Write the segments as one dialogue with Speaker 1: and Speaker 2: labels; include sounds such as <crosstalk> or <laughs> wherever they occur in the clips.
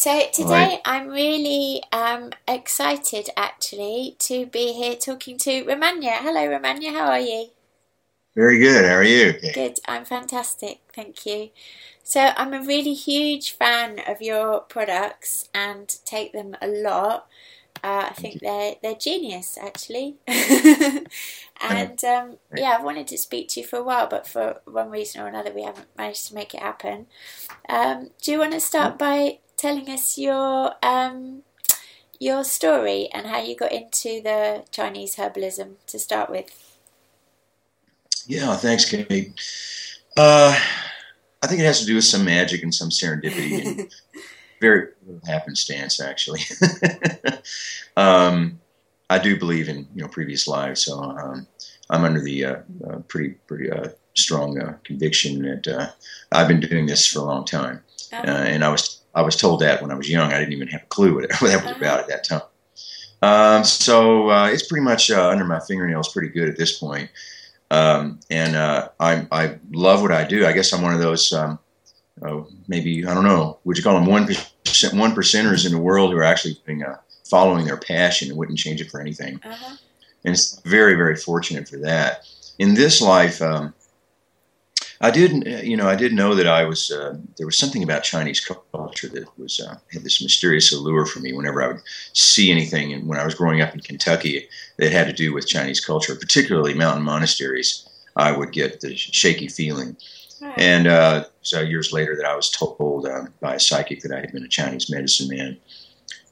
Speaker 1: So today I'm really um, excited actually to be here talking to Rehmannia. Hello, Rehmannia. How are you?
Speaker 2: Very good. How are you?
Speaker 1: Good. I'm fantastic. Thank you. So I'm a really huge fan of your products and take them a lot. Uh, I think they're they're genius actually, <laughs> and um, yeah, I've wanted to speak to you for a while, but for one reason or another, we haven't managed to make it happen. Um, do you want to start by telling us your um, your story and how you got into the Chinese herbalism to start with?
Speaker 2: Yeah, thanks, Kate. Uh, I think it has to do with some magic and some serendipity and <laughs> very happenstance, actually. <laughs> um, I do believe in you know previous lives, so um, I'm under the uh, uh, pretty pretty uh, strong uh, conviction that uh, I've been doing this for a long time, uh-huh. and I was I was told that when I was young. I didn't even have a clue what, <laughs> that was about at that time. Um, so it's pretty much under my fingernails, pretty good at this point. Um, and I I love what I do. I guess I'm one of those. Um, uh, maybe I don't know. Would you call them one percent one percenters in the world who are actually being, uh, following their passion and wouldn't change it for anything? Uh-huh. And it's very very fortunate for that. In this life, um, I did uh, you know I did know that I was uh, there was something about Chinese culture that was uh, had this mysterious allure for me. Whenever I would see anything, and when I was growing up in Kentucky, that had to do with Chinese culture, particularly mountain monasteries, I would get the shaky feeling. And uh, so years later, that I was told um, by a psychic that I had been a Chinese medicine man.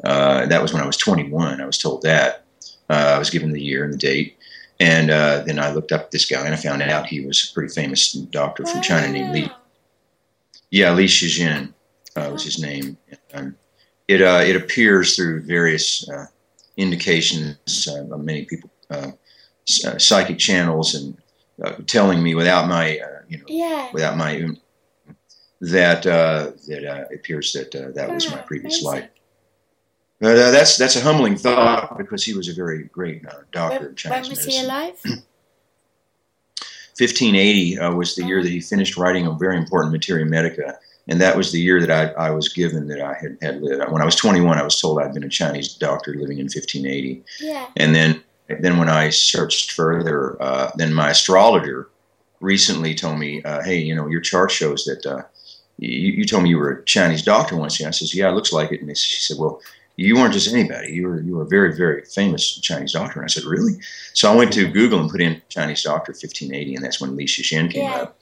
Speaker 2: Uh, that was when I was 21. I was told that. Uh, I was given the year and the date. And uh, then I looked up this guy and I found out he was a pretty famous doctor from China named Li. Yeah, Li Shizhen uh, was his name. Um, it, uh, it appears through various indications of many people, psychic channels, and telling me without my you know,
Speaker 1: yeah.
Speaker 2: without my that uh, that uh, appears that uh, that was my previous life. Uh, that's that's a humbling thought because he was a very great uh, doctor
Speaker 1: when,
Speaker 2: of Chinese
Speaker 1: When was
Speaker 2: medicine.
Speaker 1: he alive?
Speaker 2: 1580 uh, was the year that he finished writing a very important Materia Medica, and that was the year that I, I was given that I had, had lived. When I was 21, I was told I'd been a Chinese doctor living in 1580.
Speaker 1: Yeah.
Speaker 2: And then then when I searched further, uh, then my astrologer recently told me, uh, "Hey, you know, your chart shows that uh, you, you, told me you were a Chinese doctor once." And I says, "Yeah, it looks like it." And she said, "Well, you weren't just anybody. You were you were a very very famous Chinese doctor." And I said, "Really?" So I went to Google and put in Chinese doctor 1580, and that's when Li Shizhen came
Speaker 1: Yeah.
Speaker 2: up.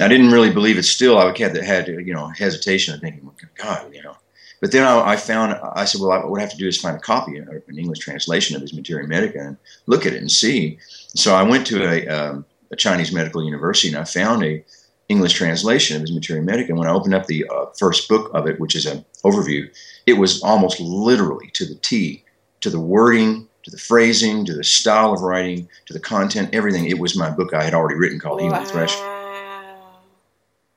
Speaker 2: I didn't really believe it. Still, I had had you know hesitation of thinking, God, you know. But then I, I found I said, well, I, what I have to do is find a copy, of an English translation of his Materia Medica, and look at it and see. So I went to a um, a Chinese medical university, and I found a English translation of his Materia Medica. And when I opened up the uh, first book of it, which is an overview, it was almost literally to the T, to the wording, to the phrasing, to the style of writing, to the content, everything. It was my book I had already written called Healing Thresh.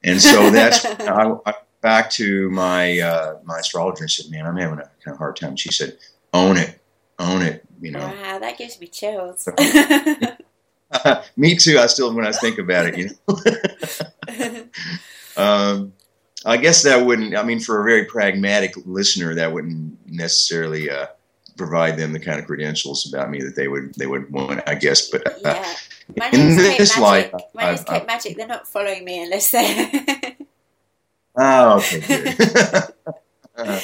Speaker 2: And so that's <laughs> I, I back to my uh, my astrologer and said, "Man, I'm having a kind of hard time." She said, "Own it, own it." You know.
Speaker 1: Wow, that gives me chills. <laughs>
Speaker 2: Me too. I still, when I think about it, you know. <laughs> um, I guess that wouldn't. I mean, for a very pragmatic listener, that wouldn't necessarily uh, provide them the kind of credentials about me that they would they would want. I guess, but uh,
Speaker 1: yeah. My
Speaker 2: in
Speaker 1: name's Kate
Speaker 2: this
Speaker 1: Magic.
Speaker 2: life,
Speaker 1: My name's Kate Magic. They're not following me unless they. <laughs>
Speaker 2: oh, okay, <laughs> uh,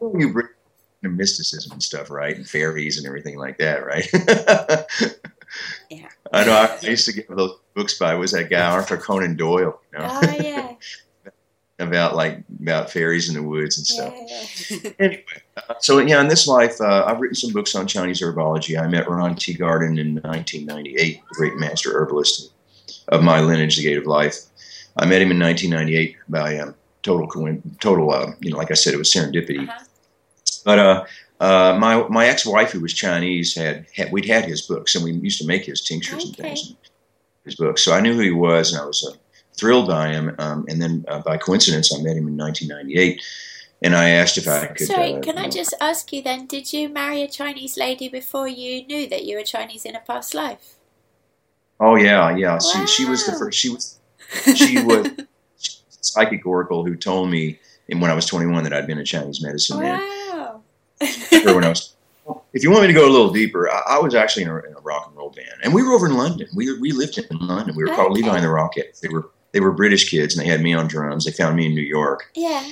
Speaker 2: know you bring the mysticism and stuff, right, and fairies and everything like that, right? <laughs>
Speaker 1: Yeah.
Speaker 2: I know. I used to get those books by was that guy Arthur Conan Doyle, you know,
Speaker 1: oh yeah.
Speaker 2: About like about fairies in the woods and stuff.
Speaker 1: Yeah, yeah. <laughs>
Speaker 2: Anyway, uh, so yeah, in this life, uh, I've written some books on Chinese herbology. I met Ron Teeguarden in 1998, the great master herbalist of my lineage, the Gate of Life. I met him in 1998 by um, total total, uh, you know, like I said, it was serendipity.
Speaker 1: Uh-huh.
Speaker 2: But uh, uh, my my ex-wife, who was Chinese, had, had we'd had his books, and we used to make his tinctures and
Speaker 1: Okay.
Speaker 2: things. His books, so I knew who he was, and I was uh, thrilled by him. Um, and then, uh, by coincidence, I met him in 1998, and I asked if I could.
Speaker 1: Sorry,
Speaker 2: uh,
Speaker 1: can I just ask you then? Did you marry a Chinese lady before you knew that you were Chinese in a past life?
Speaker 2: Oh yeah, yeah. She, she was the first. She was she was psychic oracle who told me and when I was 21 that I'd been a Chinese medicine.
Speaker 1: Wow.
Speaker 2: And when I was, if you want me to go a little deeper, I, I was actually in a, in a, rock and roll band, and we were over in London. We we lived in London. We were okay. called Levi and the Rockats. They were they were British kids, and they had me on drums. They found me in New York.
Speaker 1: Yeah.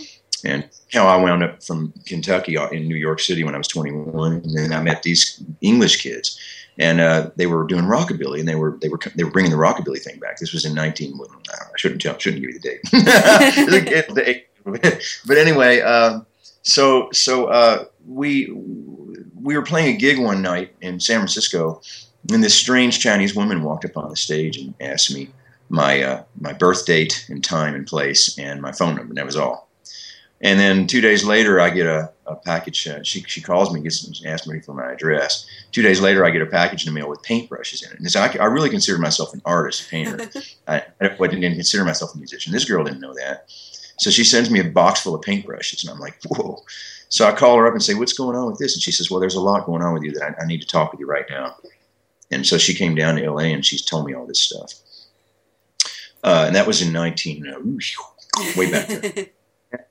Speaker 2: And how I wound up from Kentucky uh, in New York City when I was 21, and then I met these English kids and uh, they were doing rockabilly, and they were they were they were bringing the rockabilly thing back. This was in 19. Well, I shouldn't tell, shouldn't give you the date. <laughs> but anyway, uh, so so uh, we we were playing a gig one night in San Francisco, and this strange Chinese woman walked up on the stage and asked me my uh, my birth date and time and place and my phone number. And that was all. And then two days later, I get a, a package. Uh, she, she calls me, gets asks me for my address. Two days later, I get a package in the mail with paintbrushes in it. And so I, I really consider myself an artist, painter. <laughs> I, I didn't consider myself a musician. This girl didn't know that. So she sends me a box full of paintbrushes, and I'm like, whoa. So I call her up and say, what's going on with this? And she says, well, there's a lot going on with you that I, I need to talk with you right now. And so she came down to LA and she's told me all this stuff. Uh, and that was in 19, uh, way back there. <laughs>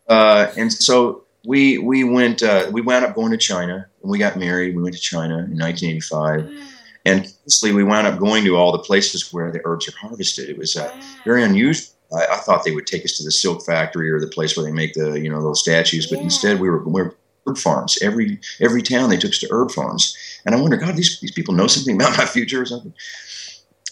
Speaker 2: Uh, and so we we went uh, we wound up going to China and we got married. We went to China in 1985, and honestly, we wound up going to all the places where the herbs are harvested. It was uh, very unusual. I, I, thought they would take us to the silk factory or the place where they make the you know little statues, but yeah. instead we were, we were herb farms. Every every town they took us to herb farms, and I wonder, God, these these people know something about my future or something.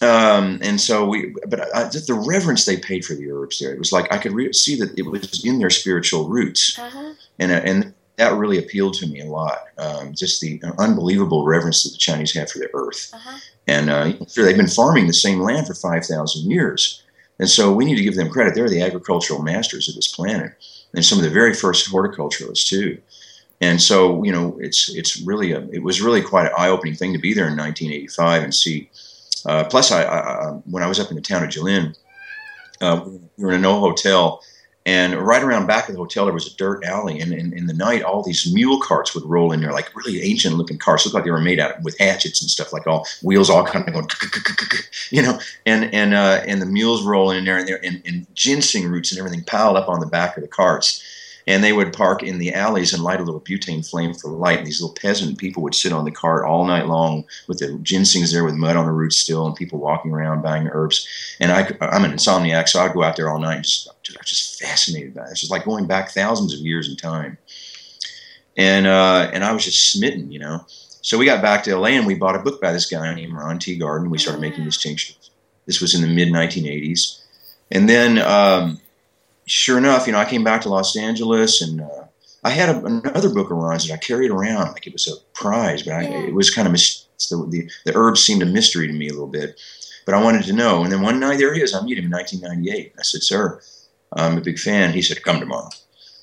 Speaker 2: Um, and so we, but I, the reverence they paid for the herbs there, it was like I could re- see that it was in their spiritual roots, uh-huh. and uh, and that really appealed to me a lot. Um, just the unbelievable reverence that the Chinese have for the earth, uh-huh. and uh, sure they've been farming the same land for five thousand years, and so we need to give them credit. They're the agricultural masters of this planet, and some of the very first horticulturalists too. And so you know, it's it's really a it was really quite an eye opening thing to be there in 1985 and see uh, plus, I, I, when I was up in the town of Jilin, uh, we were in an old hotel, and right around back of the hotel there was a dirt alley, and in the night all these mule carts would roll in there, like really ancient looking carts, looked like they were made out of, with hatchets and stuff, like all wheels all kind of going, you know, and and uh, and the mules rolling in there, and, there and, and ginseng roots and everything piled up on the back of the carts and they would park in the alleys and light a little butane flame for light. And these little peasant people would sit on the cart all night long with the ginsengs there with mud on the roots still, and people walking around buying herbs. And I, I'm an insomniac, so I'd go out there all night and just, I was just fascinated by it. It's just like going back thousands of years in time. And uh, and I was just smitten, you know. So we got back to LA and we bought a book by this guy named Ron Teeguarden. We started making these tinctures. This was in the mid 1980s. And then um, sure enough, you know, I came back to Los Angeles and uh, I had a, another book of Ron's that I carried around like it was a prize, but I, yeah. it was kind of mis- the, the, the herbs seemed a mystery to me a little bit. But I wanted to know. And then one night, there he is. I meet him in 1998. I said, Sir, I'm a big fan. He said, Come tomorrow.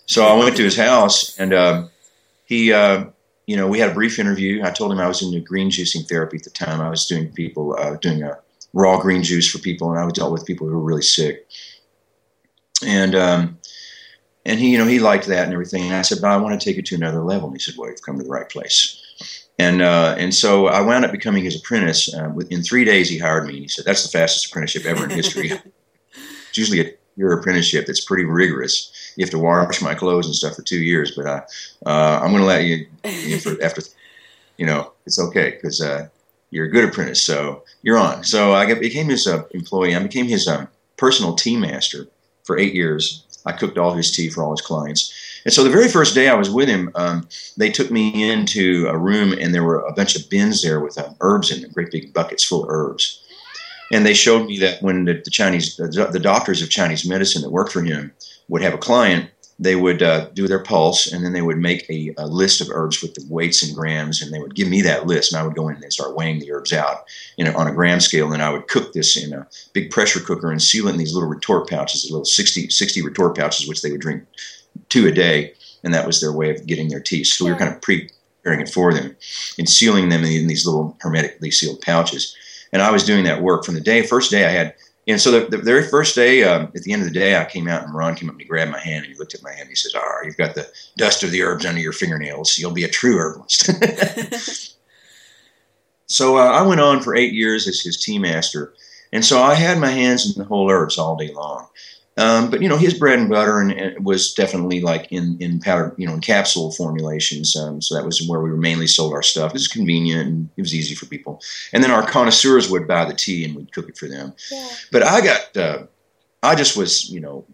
Speaker 2: So I went to his house and uh, he, uh, you know, we had a brief interview. I told him I was into green juicing therapy at the time. I was doing people, uh, doing a raw green juice for people, and I dealt with people who were really sick and um, and he, you know, he liked that and everything. And I said, but I want to take it to another level. And he said, well, you've come to the right place. And uh, and so I wound up becoming his apprentice. Uh, in three days, he hired me. And he said, that's the fastest apprenticeship ever in history. <laughs> it's usually a year apprenticeship that's pretty rigorous. You have to wash my clothes and stuff for two years, but I, uh, I'm going to let you, you for, <laughs> after, you know, it's okay because uh, you're a good apprentice, so you're on. So I became his uh, employee. I became his um, personal tea master for eight years. I cooked all his tea for all his clients. And so the very first day I was with him, um, they took me into a room and there were a bunch of bins there with uh, herbs in them, great big buckets full of herbs. And they showed me that when the, the Chinese, the, the doctors of Chinese medicine that worked for him would have a client, they would uh, do their pulse and then they would make a, a, list of herbs with the weights and grams and they would give me that list and I would go in and start weighing the herbs out you know, on a gram scale and I would cook this in a big pressure cooker and seal it in these little retort pouches, little 60, 60 retort pouches, which they would drink two a day. And that was their way of getting their tea. So we were kind of preparing it for them and sealing them in these little hermetically sealed pouches. And I was doing that work from the day, first day I had and so the, the very first day, um, at the end of the day, I came out and Ron came up and he grabbed my hand and he looked at my hand and he says, "All right, you've got the dust of the herbs under your fingernails. You'll be a true herbalist." <laughs> so uh, I went on for eight years as his tea master, and so I had my hands in the whole herbs all day long. Um, but you know, his bread and butter and, and, was definitely like in in powder, you know, in capsule formulations. Um, so that was where we were mainly sold our stuff. It was convenient and it was easy for people. And then our connoisseurs would buy the tea and we'd cook it for them. Yeah. But I got, uh, I just was, you know,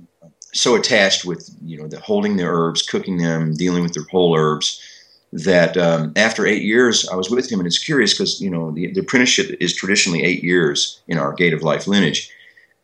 Speaker 2: so attached with you know the holding the herbs, cooking them, dealing with the whole herbs that um, after eight years, I was with him, and it's curious because you know the, the, apprenticeship is traditionally eight years in our Gate of Life lineage,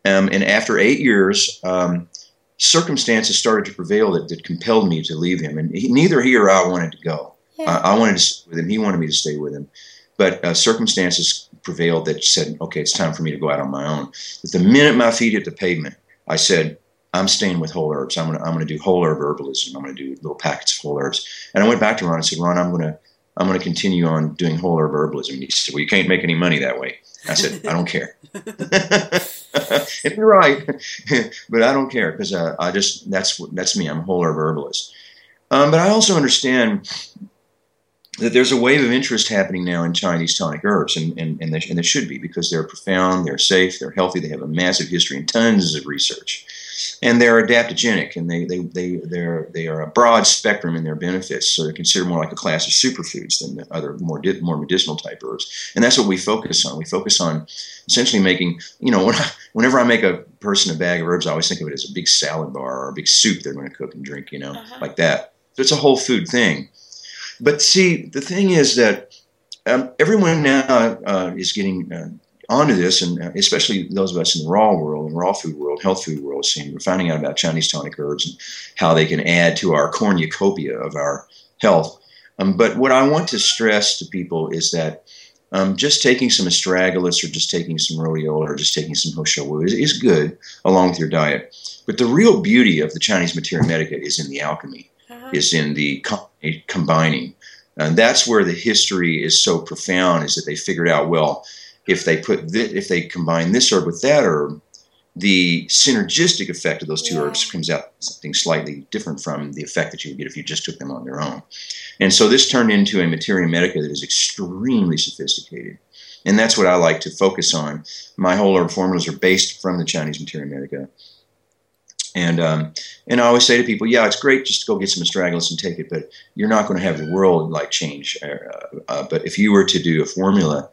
Speaker 2: um, and after eight years, um, circumstances started to prevail that, that, compelled me to leave him, and he, neither he or I wanted to go. Yeah. I, I, wanted to stay with him; he wanted me to stay with him, but uh, circumstances prevailed that said, "Okay, it's time for me to go out on my own." But the minute my feet hit the pavement, I said, I'm staying with whole herbs. I'm gonna I'm gonna do whole herb herbalism. I'm gonna do little packets of whole herbs. And I went back to Ron and said, Ron, I'm gonna I'm gonna continue on doing whole herb herbalism. And he said, Well, you can't make any money that way. I said, I don't care. <laughs> <laughs> you're right, <laughs> but I don't care because uh, I just that's that's me. I'm a whole herb herbalist. Um, but I also understand that there's a wave of interest happening now in Chinese tonic herbs, and, and, and, there, and there should be because they're profound, they're safe, they're healthy, they have a massive history and tons of research and they're adaptogenic and they, they, they, they're, they are a broad spectrum in their benefits. So they're considered more like a class of superfoods than the other more, more medicinal type herbs. And that's what we focus on. We focus on essentially making, you know, when I, whenever I make a person a bag of herbs, I always think of it as a big salad bar or a big soup they're going to cook and drink, you know, uh-huh. like that. So it's a whole food thing. But see, the thing is that um, everyone now uh, is getting uh, onto this, and uh, especially those of us in the raw world, and raw food world, health food world, seeing we're finding out about Chinese tonic herbs and how they can add to our cornucopia of our health. Um, but what I want to stress to people is that um, just taking some astragalus or just taking some rhodiola or just taking some hosho is, is good along with your diet. But the real beauty of the Chinese materia medica is in the alchemy, uh-huh. is in the combining. And that's where the history is so profound is that they figured out, well, if they put th- if they combine this herb with that herb, the synergistic effect of those two yeah. herbs comes out something slightly different from the effect that you would get if you just took them on their own. And so this turned into a materia medica that is extremely sophisticated. And that's what I like to focus on. My whole herb formulas are based from the Chinese materia medica. And um, and I always say to people, yeah, it's great just to go get some astragalus and take it, but you're not going to have the world like change. Uh, uh, but if you were to do a formula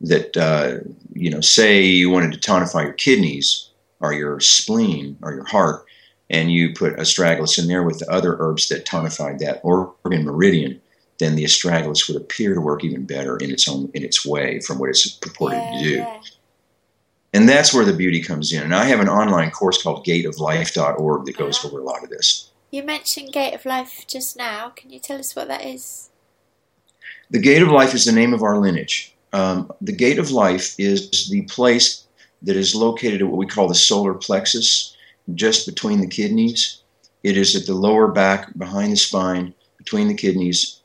Speaker 2: that uh, you know, say you wanted to tonify your kidneys or your spleen or your heart, and you put astragalus in there with the other herbs that tonified that organ meridian, then the astragalus would appear to work even better in its own in its way from what it's purported yeah, to do. Yeah. And that's where the beauty comes in. And I have an online course called gateoflife.org that goes uh-huh. over a lot of this.
Speaker 1: You mentioned Gate of Life just now. Can you tell us what that is?
Speaker 2: The Gate of Life is the name of our lineage. Um, the gate of life is the place that is located at what we call the solar plexus, just between the kidneys. It is at the lower back, behind the spine, between the kidneys.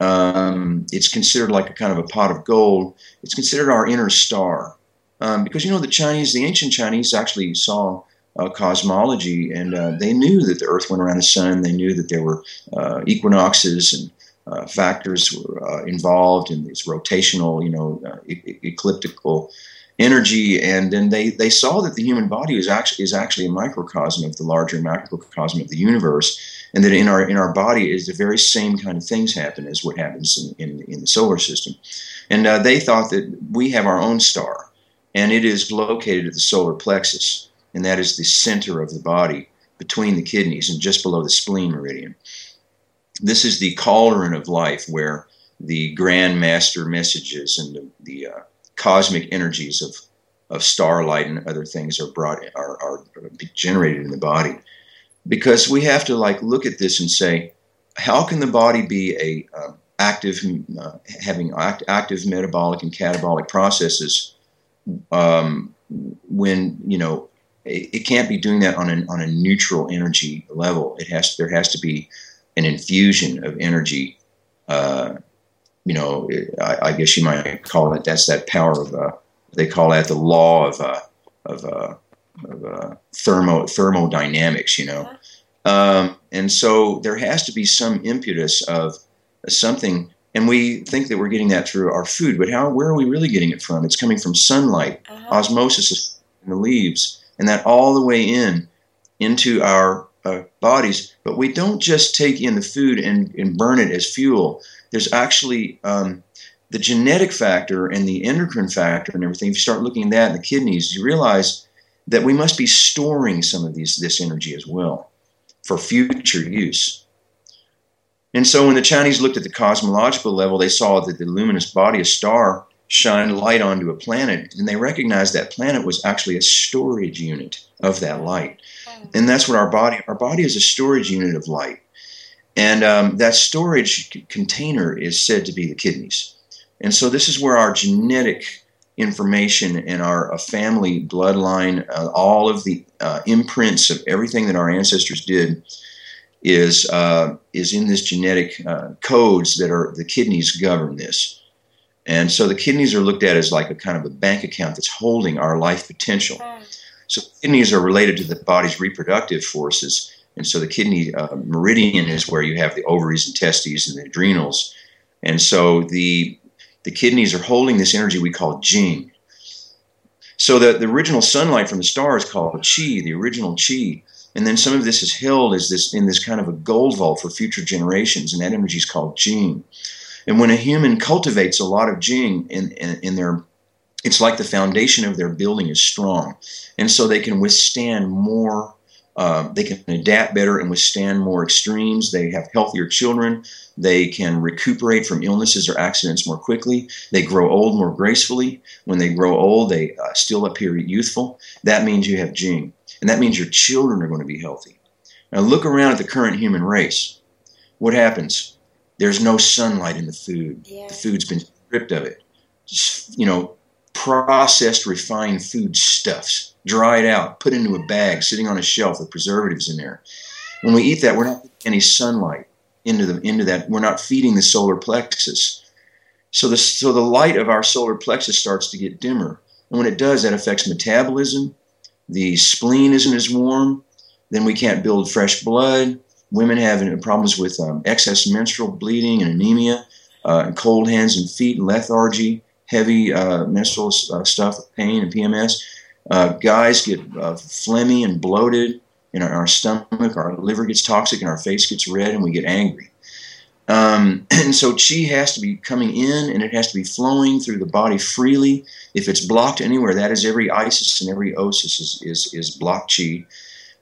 Speaker 2: Um, it's considered like a kind of a pot of gold. It's considered our inner star. Um, because you know the Chinese, the ancient Chinese actually saw uh, cosmology, and uh, they knew that the Earth went around the sun. They knew that there were uh, equinoxes and uh, factors were uh, involved in this rotational, you know, uh, e- ecliptical energy, and then they, they saw that the human body is actually is actually a microcosm of the larger macrocosm of the universe, and that in our in our body is the very same kind of things happen as what happens in in, in the solar system, and uh, they thought that we have our own star, and it is located at the solar plexus, and that is the center of the body between the kidneys and just below the spleen meridian this is the cauldron of life where the grand master messages and the, the uh, cosmic energies of, of starlight and other things are brought are, are generated in the body. Because we have to like look at this and say how can the body be a uh, active uh, having act, active metabolic and catabolic processes um, when you know it, it, can't be doing that on an on a neutral energy level. It has there has to be an infusion of energy. Uh, you know, I, I, guess you might call it that's that power of uh, they call that the law of uh, of, uh, of uh, thermo thermodynamics. You know, um, and so there has to be some impetus of something. And we think that we're getting that through our food, but how? Where are we really getting it from? It's coming from sunlight, uh-huh. osmosis in the leaves, and that all the way in into our uh, bodies, but we don't just take in the food and, and burn it as fuel. There's actually um, the genetic factor and the endocrine factor and everything. If you start looking at that in the kidneys, you realize that we must be storing some of these this energy as well for future use. And so when the Chinese looked at the cosmological level, they saw that the luminous body, a star, shined light onto a planet, and they recognized that planet was actually a storage unit of that light. And that's what our body, our body is a storage unit of light. And um, that storage c- container is said to be the kidneys. And so this is where our genetic information and our uh, family bloodline, uh, all of the uh, imprints of everything that our ancestors did, is uh, is in this genetic uh, codes that are the kidneys govern this. And so the kidneys are looked at as like a kind of a bank account that's holding our life potential. So kidneys are related to the body's reproductive forces. And so the kidney uh, meridian is where you have the ovaries and testes and the adrenals. And so the the kidneys are holding this energy we call jing. So the, the original sunlight from the star is called chi, the original chi. And then some of this is held as this in this kind of a gold vault for future generations, and that energy is called jing. And when a human cultivates a lot of jing in, in, in their it's like the foundation of their building is strong. And so they can withstand more, uh, they can adapt better and withstand more extremes. They have healthier children. They can recuperate from illnesses or accidents more quickly. They grow old more gracefully. When they grow old, they uh, still appear youthful. That means you have Jing. And that means your children are going to be healthy. Now look around at the current human race. What happens? There's no sunlight in the food.
Speaker 1: Yeah.
Speaker 2: The food's been stripped of it. Just, you know, processed, refined food stuffs, dried out, put into a bag, sitting on a shelf with preservatives in there. When we eat that, we're not getting any sunlight into the into that. We're not feeding the solar plexus. So the so the light of our solar plexus starts to get dimmer, and when it does, that affects metabolism. The spleen isn't as warm. Then we can't build fresh blood. Women have problems with um, excess menstrual bleeding and anemia, uh, and cold hands and feet, and lethargy heavy uh, menstrual uh, stuff, pain and PMS. Uh, guys get uh, phlegmy and bloated in our, our, stomach, our liver gets toxic, and our face gets red, and we get angry. Um, <clears throat> and so chi has to be coming in, and it has to be flowing through the body freely. If it's blocked anywhere, that is every isis and every osis is, is, is blocked chi.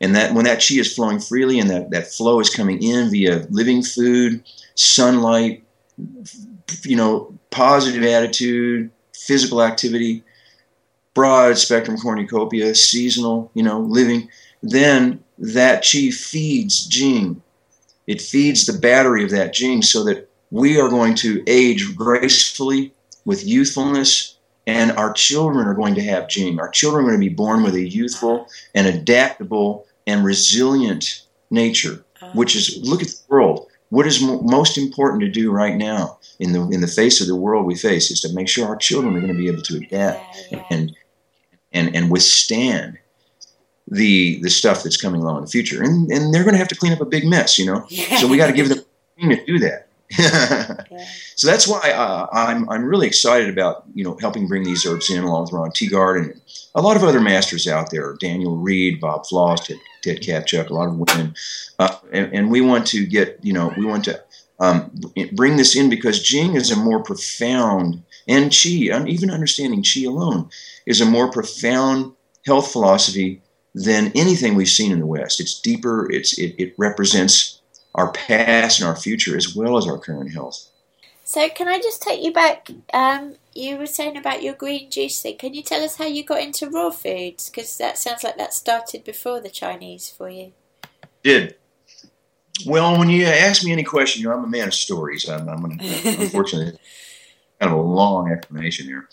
Speaker 2: And that when that chi is flowing freely and that, that flow is coming in via living food, sunlight, you know, positive attitude, physical activity, broad spectrum cornucopia, seasonal, you know, living, then that chi feeds Jing. It feeds the battery of that Jing so that we are going to age gracefully with youthfulness, and our children are going to have Jing. Our children are going to be born with a youthful and adaptable and resilient nature, which is ah. look at the world. What is mo- most important to do right now in the in the face of the world we face is to make sure our children are going to be able to adapt
Speaker 1: Yeah, yeah.
Speaker 2: and and and withstand the the stuff that's coming along in the future. And and they're going to have to clean up a big mess, you know. So we got to give them <laughs> to do that. <laughs>
Speaker 1: Yeah.
Speaker 2: so that's why uh, I'm I'm really excited about you know helping bring these herbs in along with Ron Teagard and a lot of other masters out there, Daniel Reid, Bob Flaws, Ted, Ted Kaptchuk, a lot of women, uh, and, and we want to get you know we want to um, bring this in because Jing is a more profound and Qi, and even understanding Qi alone is a more profound health philosophy than anything we've seen in the West. It's deeper. It's it, it represents our past and our future as well as our current health.
Speaker 1: So can I just take you back? Um, you were saying about your green juice thing. Can you tell us how you got into raw foods? Because that sounds like that started before the Chinese for you.
Speaker 2: Did well when you ask me any question, you know, I'm a man of stories. I'm, I'm gonna, unfortunately <laughs> kind of a long explanation here.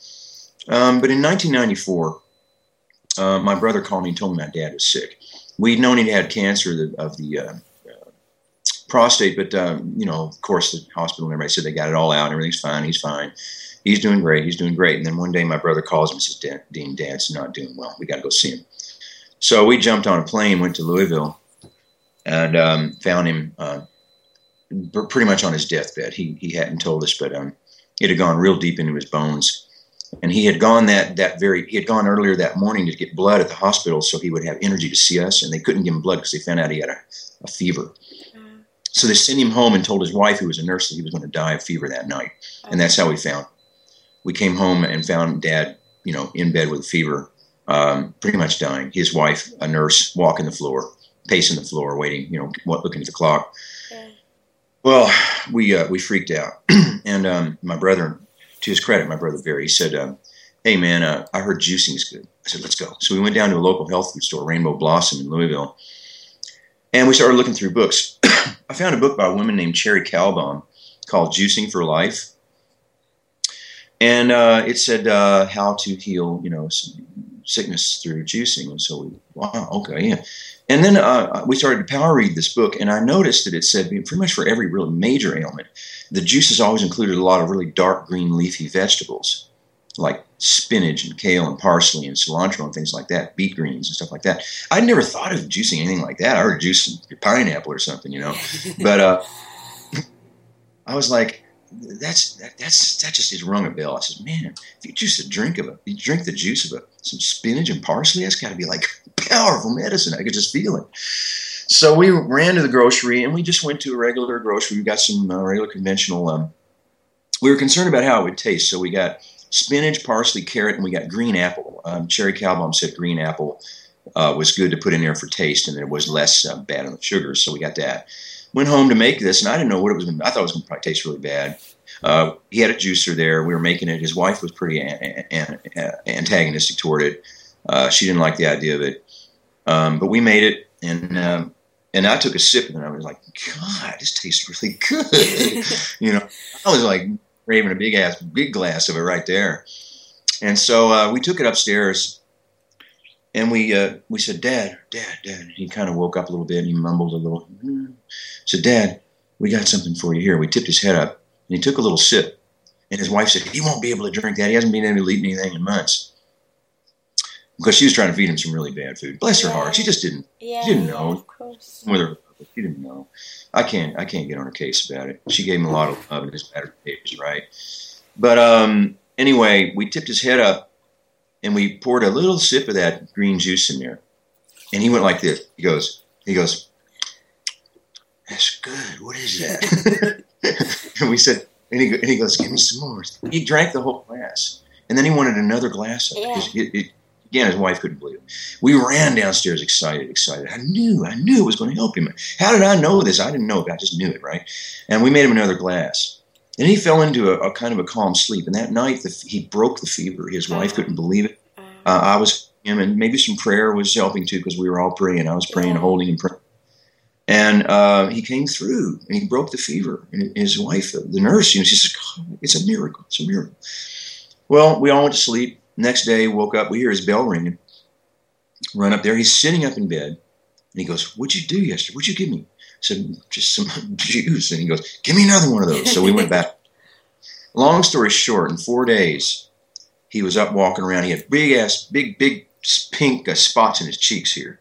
Speaker 2: Um, but in 1994, uh, my brother called me and told me my dad was sick. We'd known he'd had cancer of the, of the uh, prostate, but um, you know, of course, the hospital and everybody said they got it all out and everything's fine. He's fine. He's doing great. He's doing great. And then one day, my brother calls me and says, "Dan- "Dean, Dad's not doing well. We got to go see him." So we jumped on a plane, went to Louisville, and um, found him uh, pretty much on his deathbed. He he hadn't told us, but um, it had gone real deep into his bones. and he had gone that that very he had gone earlier that morning to get blood at the hospital so he would have energy to see us and they couldn't give him blood because they found out he had a, a fever. So they sent him home and told his wife who was a nurse that he was going to die of fever that night and that's how we found we came home and found dad you know in bed with a fever um, pretty much dying his wife a nurse walking the floor pacing the floor waiting you know looking at the clock yeah. well we uh, we freaked out <clears throat> and um, my brother to his credit, my brother Barry, he said, um, "Hey man, uh, I heard juicing is good." I said, "Let's go." So we went down to a local health food store, Rainbow Blossom in Louisville, and we started looking through books. <clears throat> I found a book by a woman named Cherie Calbom called "Juicing for Life," and uh, it said uh, how to heal, you know, sickness through juicing. And so we, wow, okay, yeah. And then uh, we started to power read this book, and I noticed that it said pretty much for every really major ailment, the juices always included a lot of really dark green leafy vegetables, like spinach and kale and parsley and cilantro and things like that, beet greens and stuff like that. I'd never thought of juicing anything like that. I would juice pineapple or something, you know. <laughs> but uh, I was like, that's that, that's that just is rung a bell. I said, man, if you juice a drink of a, you drink the juice of a, some spinach and parsley, that's got to be like <laughs> powerful medicine. I could just feel it. So we ran to the grocery and we just went to a regular grocery. We got some uh, regular conventional. Um, we were concerned about how it would taste, so we got spinach, parsley, carrot, and we got green apple. Um, Cherie Calbom said green apple uh, was good to put in there for taste, and it was less uh, bad on the sugars, so we got that. Went home to make this, and I didn't know what it was. Gonna, I thought it was going to probably taste really bad. Uh, he had a juicer there. We were making it. His wife was pretty an- an- antagonistic toward it. Uh, she didn't like the idea of it. Um, but we made it, and um, and I took a sip, and I was like, God, this tastes really <laughs> good. you know, I was like raving a big ass, big glass of it right there. And so uh, we took it upstairs, and we uh, we said, Dad, Dad, Dad. He kind of woke up a little bit, and he mumbled a little. Mm. Said, Dad, we got something for you here. We tipped his head up, and he took a little sip. And his wife said, He won't be able to drink that. He hasn't been able to eat anything in months because she was trying to feed him some really bad food. Bless her heart, she just didn't.
Speaker 1: Yeah,
Speaker 2: she didn't
Speaker 1: know.
Speaker 2: Yeah,
Speaker 1: of
Speaker 2: Whether she didn't know. I can't. I can't get on her case about it. She gave him a lot of love, and his matter was right. But um, anyway, we tipped his head up, and we poured a little sip of that green juice in there, and he went like this. He goes. He goes. That's good. What is that? <laughs> and we said, and he, and he goes, "Give me some more." He drank the whole glass, and then he wanted another glass of it.
Speaker 1: Yeah.
Speaker 2: It, it, Again, his wife couldn't believe it. We ran downstairs excited, excited. I knew, I knew it was going to help him. How did I know this? I didn't know it. I just knew it, right? And we made him another glass. And he fell into a, a kind of a calm sleep. And that night, the, he broke the fever. His wife couldn't believe it. Uh, I was him, and maybe some prayer was helping too, because we were all praying. I was praying, holding him, praying. And uh, he came through, and he broke the fever. And his wife, the nurse, you know, she says, "It's a miracle. It's a miracle." Well, we all went to sleep. Next day, woke up, we hear his bell ringing. Run up there. He's sitting up in bed. And he goes, What'd you do yesterday? What'd you give me? I said, Just some <laughs> juice. And he goes, Give me another one of those. So we went back. <laughs> Long story short, in four days, he was up walking around. He had big ass, big, big pink uh, spots in his cheeks here.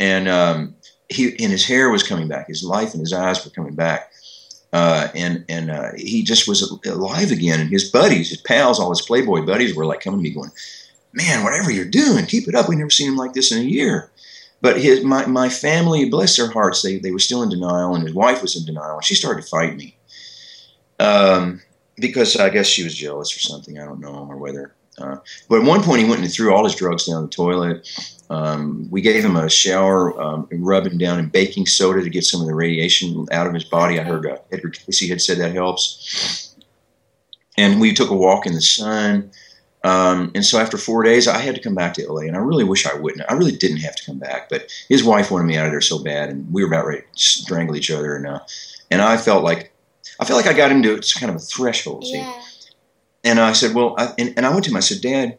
Speaker 2: And um, he and his hair was coming back. His life and his eyes were coming back. Uh, and and uh, he just was alive again. And his buddies, his pals, all his Playboy buddies were like coming to me going, "Man, whatever you're doing, keep it up. We never seen him like this in a year." But his my my family, bless their hearts, they they were still in denial, and his wife was in denial, and she started to fight me. Um, because I guess she was jealous or something. I don't know, or whether. Uh, but at one point, he went and threw all his drugs down the toilet. Um, we gave him a shower, um, him down in baking soda to get some of the radiation out of his body. I heard uh, Edgar Cayce had said that helps. And we took a walk in the sun. Um, and so after four days, I had to come back to LA, and I really wish I wouldn't. I really didn't have to come back, but his wife wanted me out of there so bad, and we were about ready to strangle each other. And uh, and I felt like I felt like I got him to kind of a threshold. See?
Speaker 1: Yeah.
Speaker 2: And I said, well, I, and, and I went to him. I said, Dad,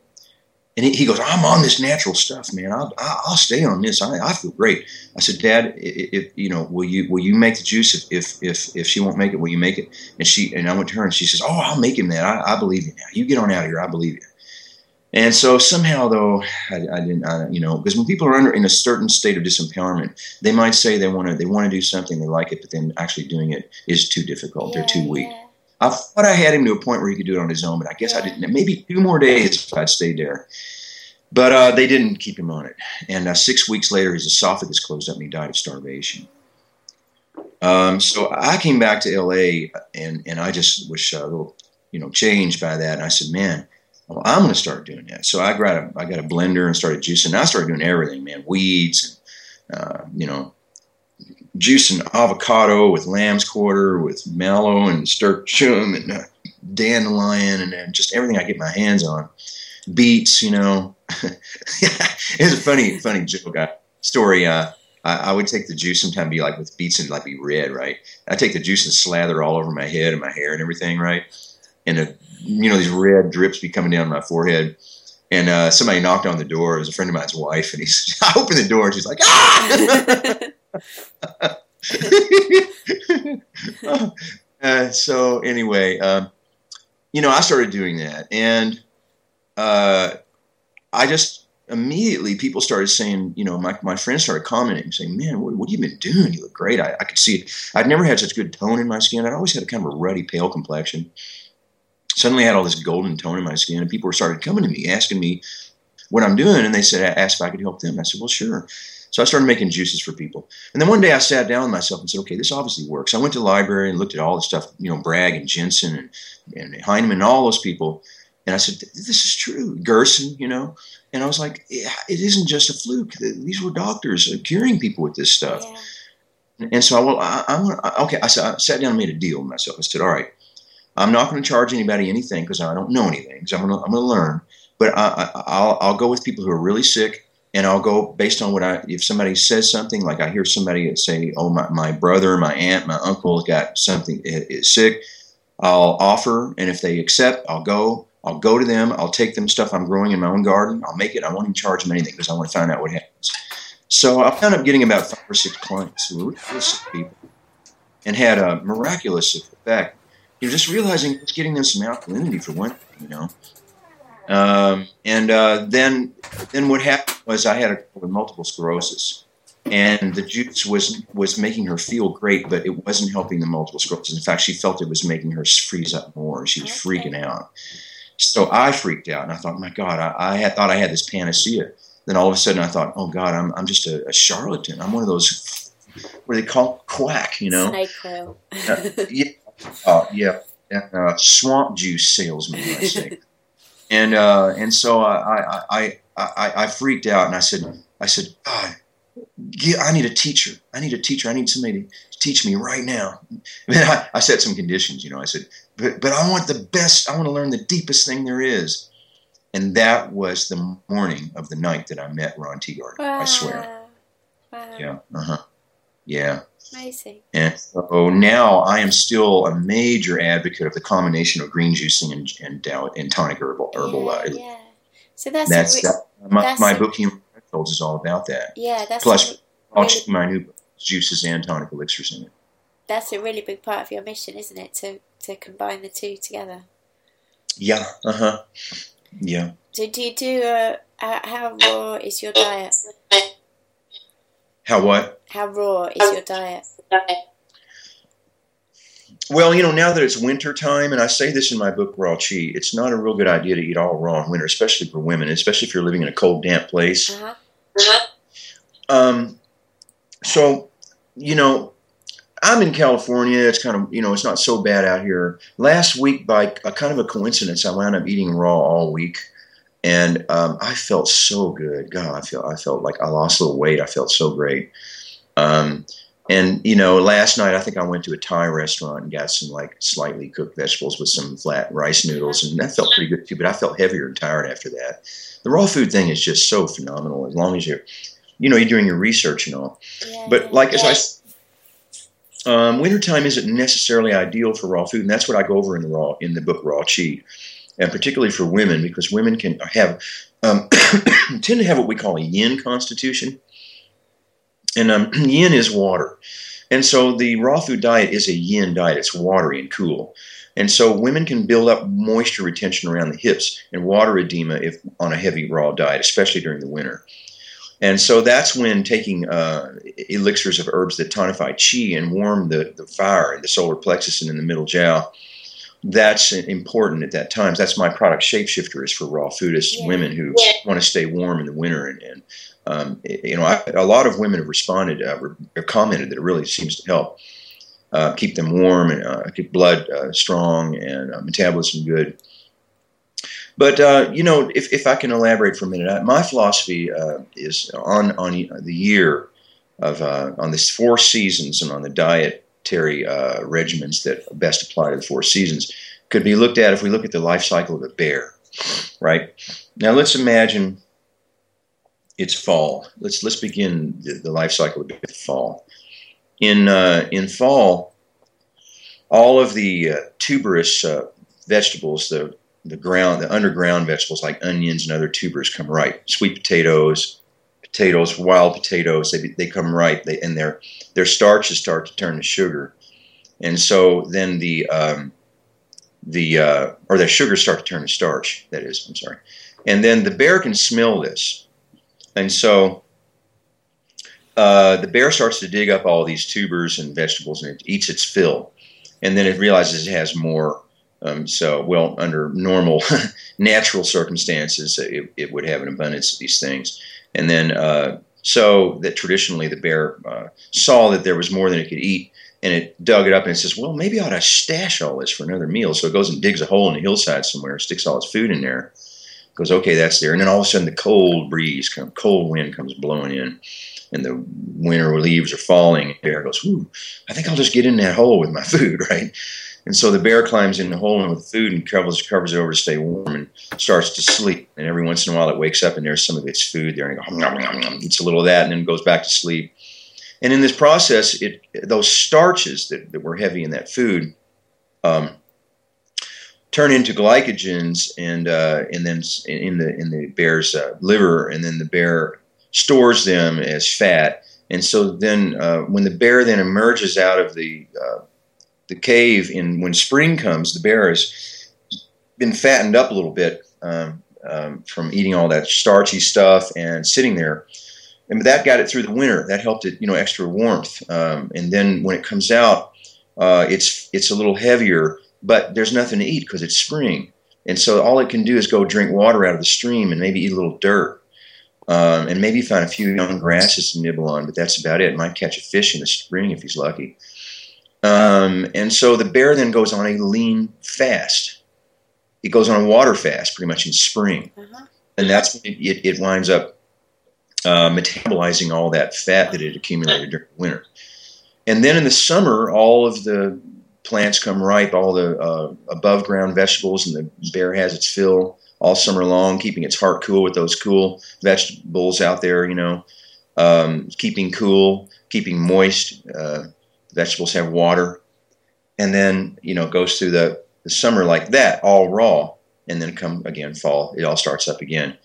Speaker 2: and he, goes, I'm on this natural stuff, man. I'll, I'll stay on this. I, I feel great. I said, Dad, if, you know, will you will you make the juice? If, if if she won't make it, will you make it? And she and I went to her and she says, Oh, I'll make him that. I, I believe you now. You get on out of here. I believe you. And so somehow, though, I, I didn't, I, you know, because when people are under in a certain state of disempowerment, they might say they want to they want to do something, they like it, but then actually doing it is too difficult.
Speaker 1: Yeah,
Speaker 2: They're too weak. I thought I had him to a point where he could do it on his own, but I guess. I didn't. Maybe two more days if I'd stayed there. But uh, they didn't keep him on it. And uh, six weeks later, his esophagus closed up and he died of starvation. Um, so I came back to LA and, and I just was uh, a little, you know, changed by that. And I said, man, well, I'm going to start doing that. So I got a, I got a blender and started juicing. I started doing everything, man, weeds, and, uh, you know, juicing avocado with lamb's quarter, with mallow and stirchum and uh, dandelion and, and just everything I get my hands on. Beets, you know. <laughs> it's a funny, funny joke uh, story. Uh, I, I, would take the juice sometimes be like with beets and like be red, right? I take the juice and slather all over my head and my hair and everything, right? And the, you know these red drips be coming down my forehead. And uh, somebody knocked on the door. It was a friend of mine's wife, and he's I <laughs> opened the door and she's like, ah. <laughs> <laughs> uh, so anyway, um, you know, I started doing that, and uh, I just immediately people started saying, you know, my, my friends started commenting, saying, "Man, what, what have you been doing? You look great." I, I could see it. I'd never had such good tone in my skin. I'd always had a kind of a ruddy, pale complexion. Suddenly, I had all this golden tone in my skin, and people started coming to me, asking me what I'm doing, and they said, I asked if I could help them. I said, "Well, sure." So I started making juices for people. And then one day I sat down with myself and said, okay, this obviously works. I went to the library and looked at all the stuff, you know, Bragg and Jensen and, and Heinemann and all those people. And I said, this is true. Gerson, you know. And I was like, yeah, it isn't just a fluke. These were doctors uh, curing people with this stuff. Yeah. And so I, well, I, I, okay, I, I sat down and made a deal with myself. I said, all right, I'm not going to charge anybody anything because I don't know anything. So I'm going to, I'm going to learn. But I, I'll, I'll go with people who are really sick and I'll go based on what I if somebody says something like I hear somebody say, "Oh, my, my brother, my aunt, my uncle got something is sick," I'll offer, and if they accept, I'll go. I'll go to them. I'll take them stuff I'm growing in my own garden. I'll make it. I won't even charge them anything because I want to find out what happens. So I found up getting about five or six clients who were really sick people and had a miraculous effect. You know, just realizing just getting them some alkalinity for one, you know. Um, and uh, then, then what happened was I had a with multiple sclerosis, and the juice was was making her feel great, but it wasn't helping the multiple sclerosis. In fact, she felt it was making her freeze up more. She was freaking out. So I freaked out, and I thought, my God, I, I had thought I had this panacea. Then all of a sudden, I thought, oh God, I'm I'm just a, a charlatan. I'm one of those what do they call quack, you know?
Speaker 1: Snake
Speaker 2: uh, yeah, <laughs> uh, yeah, uh, swamp juice salesman. I say. <laughs> and uh, and so I, I I I freaked out and I said I said God, I need a teacher. I need a teacher. I need somebody to teach me right now. <laughs> I, I, I set some conditions. You know, I said, but but I want the best. I want to learn the deepest thing there is. And that was the morning of the night that I met Ron Teeguarden. Wow. I swear. Wow. Yeah. Uh huh. Yeah.
Speaker 1: Amazing.
Speaker 2: And so now I am still a major advocate of the combination of green juicing and and, and tonic herbal herbal.
Speaker 1: Yeah, uh, yeah. So that's
Speaker 2: that's re- that, my, that's my book Human is all about that.
Speaker 1: Yeah, that's
Speaker 2: plus really, my new book, juices and tonic elixirs in it.
Speaker 1: That's a really big part of your mission, isn't it? To to combine the two together.
Speaker 2: Yeah. Uh huh. Yeah.
Speaker 1: So do you do? Uh, how raw is your diet?
Speaker 2: How what?
Speaker 1: How raw is your diet?
Speaker 2: Well, you know, now that it's winter time, and I say this in my book Raw Chi, it's not a real good idea to eat all raw in winter, especially for women, especially if you're living in a cold, damp place. Uh-huh. Uh-huh. Um, so, you know, I'm in California. It's kind of, you know, it's not so bad out here. Last week, by a kind of a coincidence, I wound up eating raw all week and um, I felt so good. God, I feel I felt like I lost a little weight. I felt so great. Um, and you know, last night I think I went to a Thai restaurant and got some like slightly cooked vegetables with some flat rice noodles, and that felt pretty good too. But I felt heavier and tired after that. The raw food thing is just so phenomenal as long as you're, you know, you're doing your research and all. Yeah, but like yeah. as I, um, wintertime isn't necessarily ideal for raw food, and that's what I go over in the raw in the book Raw Chi, and particularly for women, because women can have um, <coughs> tend to have what we call a yin constitution, and um, <clears throat> yin is water, and so the raw food diet is a yin diet. It's watery and cool, and so women can build up moisture retention around the hips and water edema if on a heavy raw diet, especially during the winter. And so that's when taking uh, elixirs of herbs that tonify chi and warm the, the fire in the solar plexus and in the middle jiao that's important at that time. That's my product. Shapeshifter is for raw foodists, yeah. women who yeah. want to stay warm in the winter. And, and um, you know, I, a lot of women have responded, uh, have commented that it really seems to help uh, keep them warm and uh, keep blood uh, strong and uh, metabolism good. But uh, you know, if, if I can elaborate for a minute, my philosophy is on on the year of on this four seasons and on the dietary regimens that best apply to the four seasons could be looked at if we look at the life cycle of a bear, right? Now let's imagine it's fall. Let's let's begin the, the life cycle the fall. In uh, in fall, all of the uh, tuberous uh, vegetables, the the ground, the underground vegetables like onions and other tubers come right. Sweet potatoes, potatoes, wild potatoes, they, they come right. They, and their their starches start to turn to sugar, and so then the um, the uh, or their sugars start to turn to starch. That is, I'm sorry, and then the bear can smell this, and so uh, the bear starts to dig up all these tubers and vegetables and it eats its fill, and then it realizes it has more. Um, so, well, under normal, <laughs> natural circumstances, it, it, would have an abundance of these things, and then uh, so that traditionally the bear uh, saw that there was more than it could eat, and it dug it up and it says, well, maybe I ought to stash all this for another meal. So it goes and digs a hole in the hillside somewhere, sticks all its food in there, goes, okay, that's there. And then all of a sudden the cold breeze, comes, cold wind comes blowing in and the winter leaves are falling. The bear goes, I think I'll just get in that hole with my <laughs> food, right? And so the bear climbs in the hole with food and covers, covers it over to stay warm and starts to sleep. And every once in a while it wakes up and there's some of its food there and it goes, nom, nom, nom, eats a little of that and then goes back to sleep. And in this process, it those starches that, that were heavy in that food um, turn into glycogens and uh, and then in the in the bear's uh, liver, and then the bear stores them as fat. And so then, uh, when the bear then emerges out of the uh, the cave, in when spring comes, the bear has been fattened up a little bit um, um, from eating all that starchy stuff and sitting there. And that got it through the winter. That helped it, you know, extra warmth. Um, and then when it comes out, uh, it's it's a little heavier but there's nothing to eat because it's spring. And so all it can do is go drink water out of the stream and maybe eat a little dirt. Um, and maybe find a few young grasses to nibble on, but that's about it. Might catch a fish in the spring if he's lucky. Um, and so the bear then goes on a lean fast. It goes on a water fast pretty much in spring. Uh-huh. And that's when it, it, it winds up uh, metabolizing all that fat that it accumulated during the winter. And then in the summer, all of the plants come ripe, all the uh, above ground vegetables, and the bear has its fill all summer long, keeping its heart cool with those cool vegetables out there, you know, um, keeping cool, keeping moist. Uh, vegetables have water. And then, you know, goes through the, the summer like that, all raw. And then come again, fall, it all starts up again.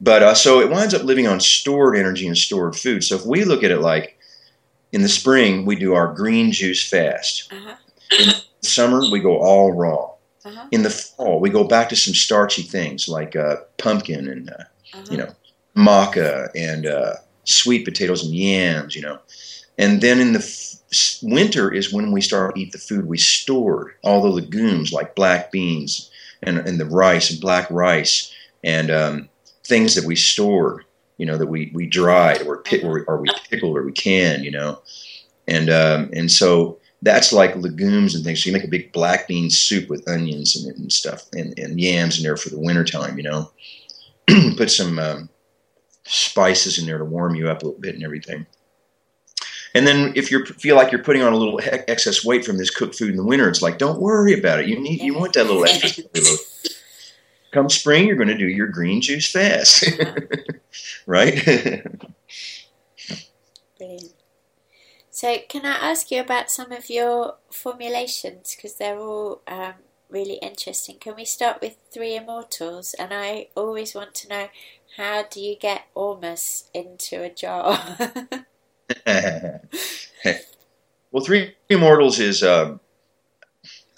Speaker 2: But uh, so it winds up living on stored energy and stored food. So if we look at it like in the spring, we do our green juice fast. Uh-huh. In summer, we go all raw. Uh-huh. In the fall, we go back to some starchy things like uh, pumpkin and uh, uh-huh. you know maca and uh, sweet potatoes and yams. You know, and then in the f- winter is when we start to eat the food we stored, all the legumes like black beans and, and the rice and black rice and um, things that we stored. You know that we, we dried or, pick, or, or we pickled or we canned. You know, and um, and so that's like legumes and things. So you make a big black bean soup with onions and, and stuff and, and, yams in there for the wintertime, you know. <clears throat> Put some um, spices in there to warm you up a little bit and everything. And then if you feel like you're putting on a little excess weight from this cooked food in the winter, it's like don't worry about it. You need you want that little extra. <laughs> Come spring, you're going to do your green juice fast, <laughs> right? <laughs>
Speaker 1: Brilliant. So, can I ask you about some of your formulations because they're all um, really interesting? Can we start with Three Immortals? And I always want to know how do you get Ormus into a jar? <laughs>
Speaker 2: well, Three Immortals is. Uh,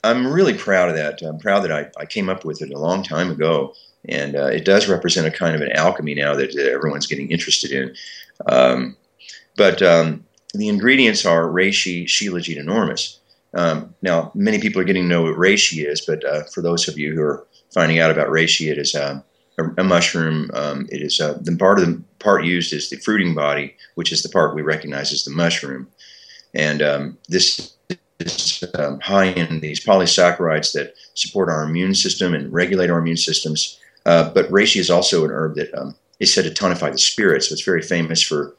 Speaker 2: I'm really proud of that. I'm proud that I, I came up with it a long time ago, and uh, it does represent a kind of an alchemy now that uh, everyone's getting interested in. Um, but um, the ingredients are reishi, shilajit, and Ormus. Um, now, many people are getting to know what reishi is, but uh, for those of you who are finding out about reishi, it is uh, a, a, mushroom. Um, it is uh, the part of the part used is the fruiting body, which is the part we recognize as the mushroom, and um, this is um, high in these polysaccharides that support our immune system and regulate our immune systems. Uh, but reishi is also an herb that um, is said to tonify the spirit, so it's very famous for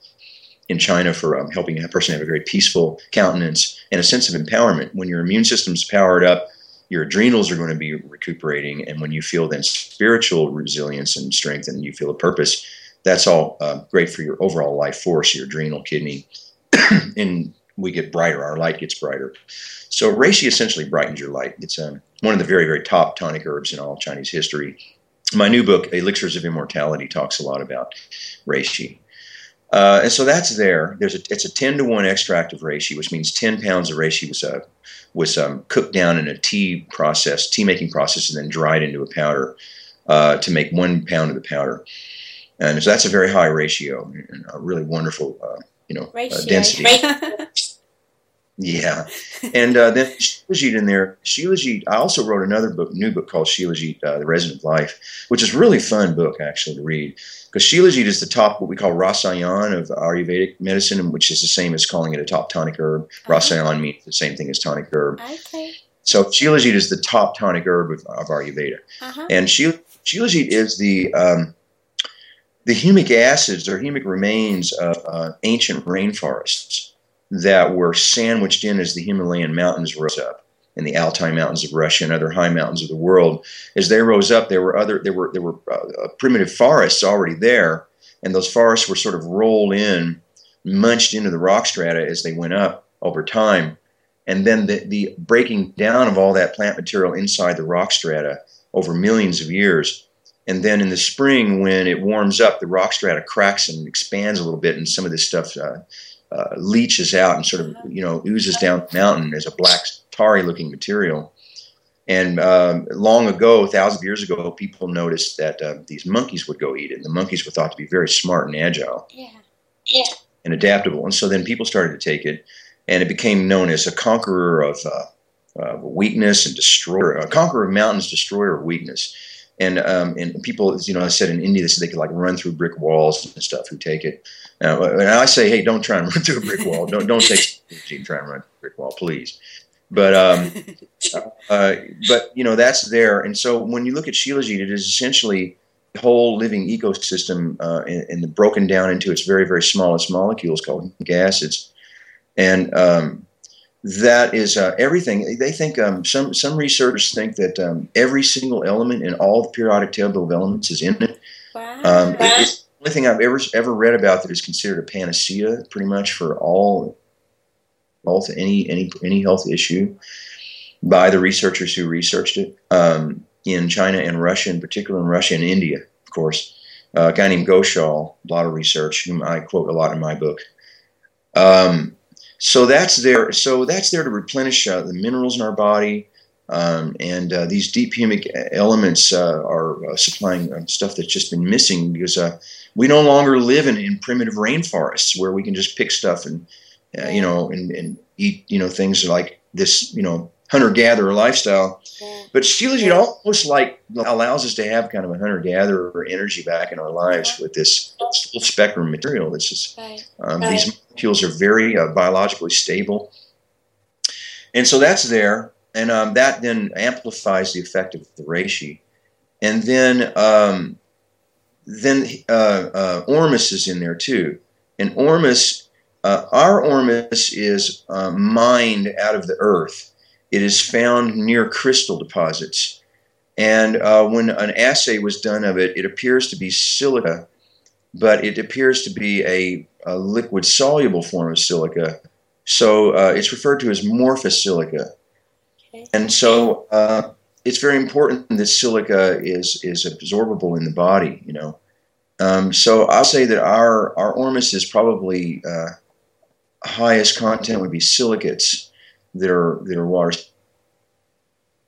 Speaker 2: in China for um, helping a person have a very peaceful countenance and a sense of empowerment. When your immune system's powered up, your adrenals are going to be recuperating, and when you feel then spiritual resilience and strength, and you feel a purpose, that's all uh, great for your overall life force, your adrenal, kidney, <clears throat> and we get brighter. Our light gets brighter. So reishi essentially brightens your light. It's um, one of the very, very top tonic herbs in all Chinese history. My new book, Elixirs of Immortality, talks a lot about reishi. Uh, and so that's there. There's a, it's a 10 to 1 extract of reishi, which means 10 pounds of reishi was, uh, was um, cooked down in a tea process, tea making process, and then dried into a powder uh, to make one pound of the powder. And so that's a very high ratio and a really wonderful, uh, you know, uh, density. <laughs> <laughs> Yeah, <laughs> and uh, then Shilajit in there. Shilajit. I also wrote another book, new book called Shilajit, uh, The Resin of Life, which is a really fun book actually to read because Shilajit is the top, what we call Rasayan of Ayurvedic medicine, which is the same as calling it a top tonic herb. Uh-huh. Rasayan means the same thing as tonic herb. Okay. So Shilajit is the top tonic herb of, of Ayurveda, uh-huh. and Shilajit is the um, the humic acids or humic remains of uh, ancient rainforests that were sandwiched in as the Himalayan mountains rose up and the Altai mountains of Russia and other high mountains of the world. As they rose up, there were other there were there were uh, uh, primitive forests already there, and those forests were sort of rolled in, munched into the rock strata as they went up over time, and then the the breaking down of all that plant material inside the rock strata over millions of years. And then in the spring, when it warms up, the rock strata cracks and expands a little bit, and some of this stuff uh, uh, leaches out and sort of you know oozes down the mountain as a black tarry looking material. And um, long ago, thousands of years ago, people noticed that uh, these monkeys would go eat it. And the monkeys were thought to be very smart and agile, yeah, yeah, and adaptable. And so then people started to take it, and it became known as a conqueror of uh, weakness and destroyer, a conqueror of mountains, destroyer of weakness. And um, and people, you know, I said in India, they said they could like run through brick walls and stuff who take it. Uh, and I say, hey, don't try and <laughs> run through a brick wall. Don't don't take <laughs> and try and run through a brick wall, please. But um, uh, but you know that's there, and so when you look at Shilajit, it is essentially the whole living ecosystem uh, and, and broken down into its very very smallest molecules called acids, and um, that is uh, everything. They think um, some some researchers think that um, every single element in all the periodic table of elements is in it. Wow. Um, it, only thing I've ever ever read about that is considered a panacea, pretty much for all health, any any any health issue, by the researchers who researched it um, in China and Russia, in particular in Russia and India, of course. Uh, a guy named Ghoshal, a lot of research, whom I quote a lot in my book. Um, so that's there. So that's there to replenish uh, the minerals in our body, um, and uh, these deep humic elements uh, are uh, supplying uh, stuff that's just been missing because uh, we no longer live in, in primitive rainforests where we can just pick stuff and uh, you know and, and eat you know things like this you know hunter gatherer lifestyle. But Shilajit almost like allows us to have kind of a hunter gatherer energy back in our lives with this full spectrum material. This is. Um, these molecules are very uh, biologically stable, and so that's there, and um, that then amplifies the effect of the reishi, and then um, then uh, uh, Ormus is in there too. And Ormus, uh, our Ormus is uh, mined out of the earth. It is found near crystal deposits. And uh, when an assay was done of it, it appears to be silica, but it appears to be a, a liquid soluble form of silica. So uh, it's referred to as morphous silica. And so it's very important that silica is is absorbable in the body. You know, um, so I'll say that our our ormus is probably uh, highest content would be silicates that are that are water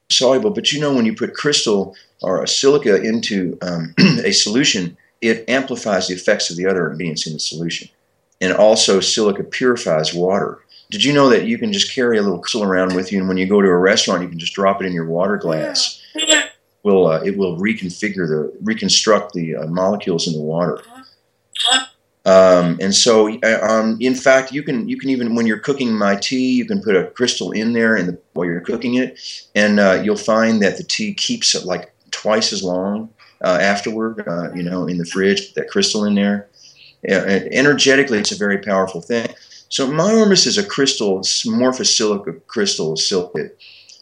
Speaker 2: soluble. But you know, when you put crystal or a silica into um, <clears throat> a solution, it amplifies the effects of the other ingredients in the solution. And also, silica purifies water. Did you know that you can just carry a little crystal around with you, and when you go to a restaurant, you can just drop it in your water glass? Yeah. Will uh, it will reconfigure the reconstruct the uh, molecules in the water? Um, and so, uh, um, in fact, you can you can even when you're cooking my tea, you can put a crystal in there in the, while you're cooking it, and uh, you'll find that the tea keeps it like twice as long uh, afterward. Uh, you know, in the fridge, that crystal in there. energetically, it's a very powerful thing. So my is a crystal, it's morphosilica crystal silicate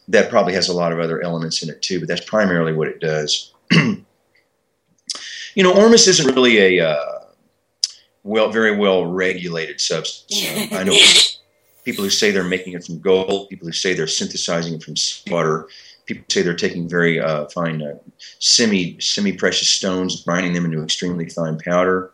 Speaker 2: that probably has a lot of other elements in it too, but that's primarily what it does. <clears throat> you know, ormus isn't really a uh, well, very well regulated substance. I know <laughs> people who say they're making it from gold, people who say they're synthesizing it from water, people say they're taking very uh, fine uh, semi semi precious stones, grinding them into extremely fine powder,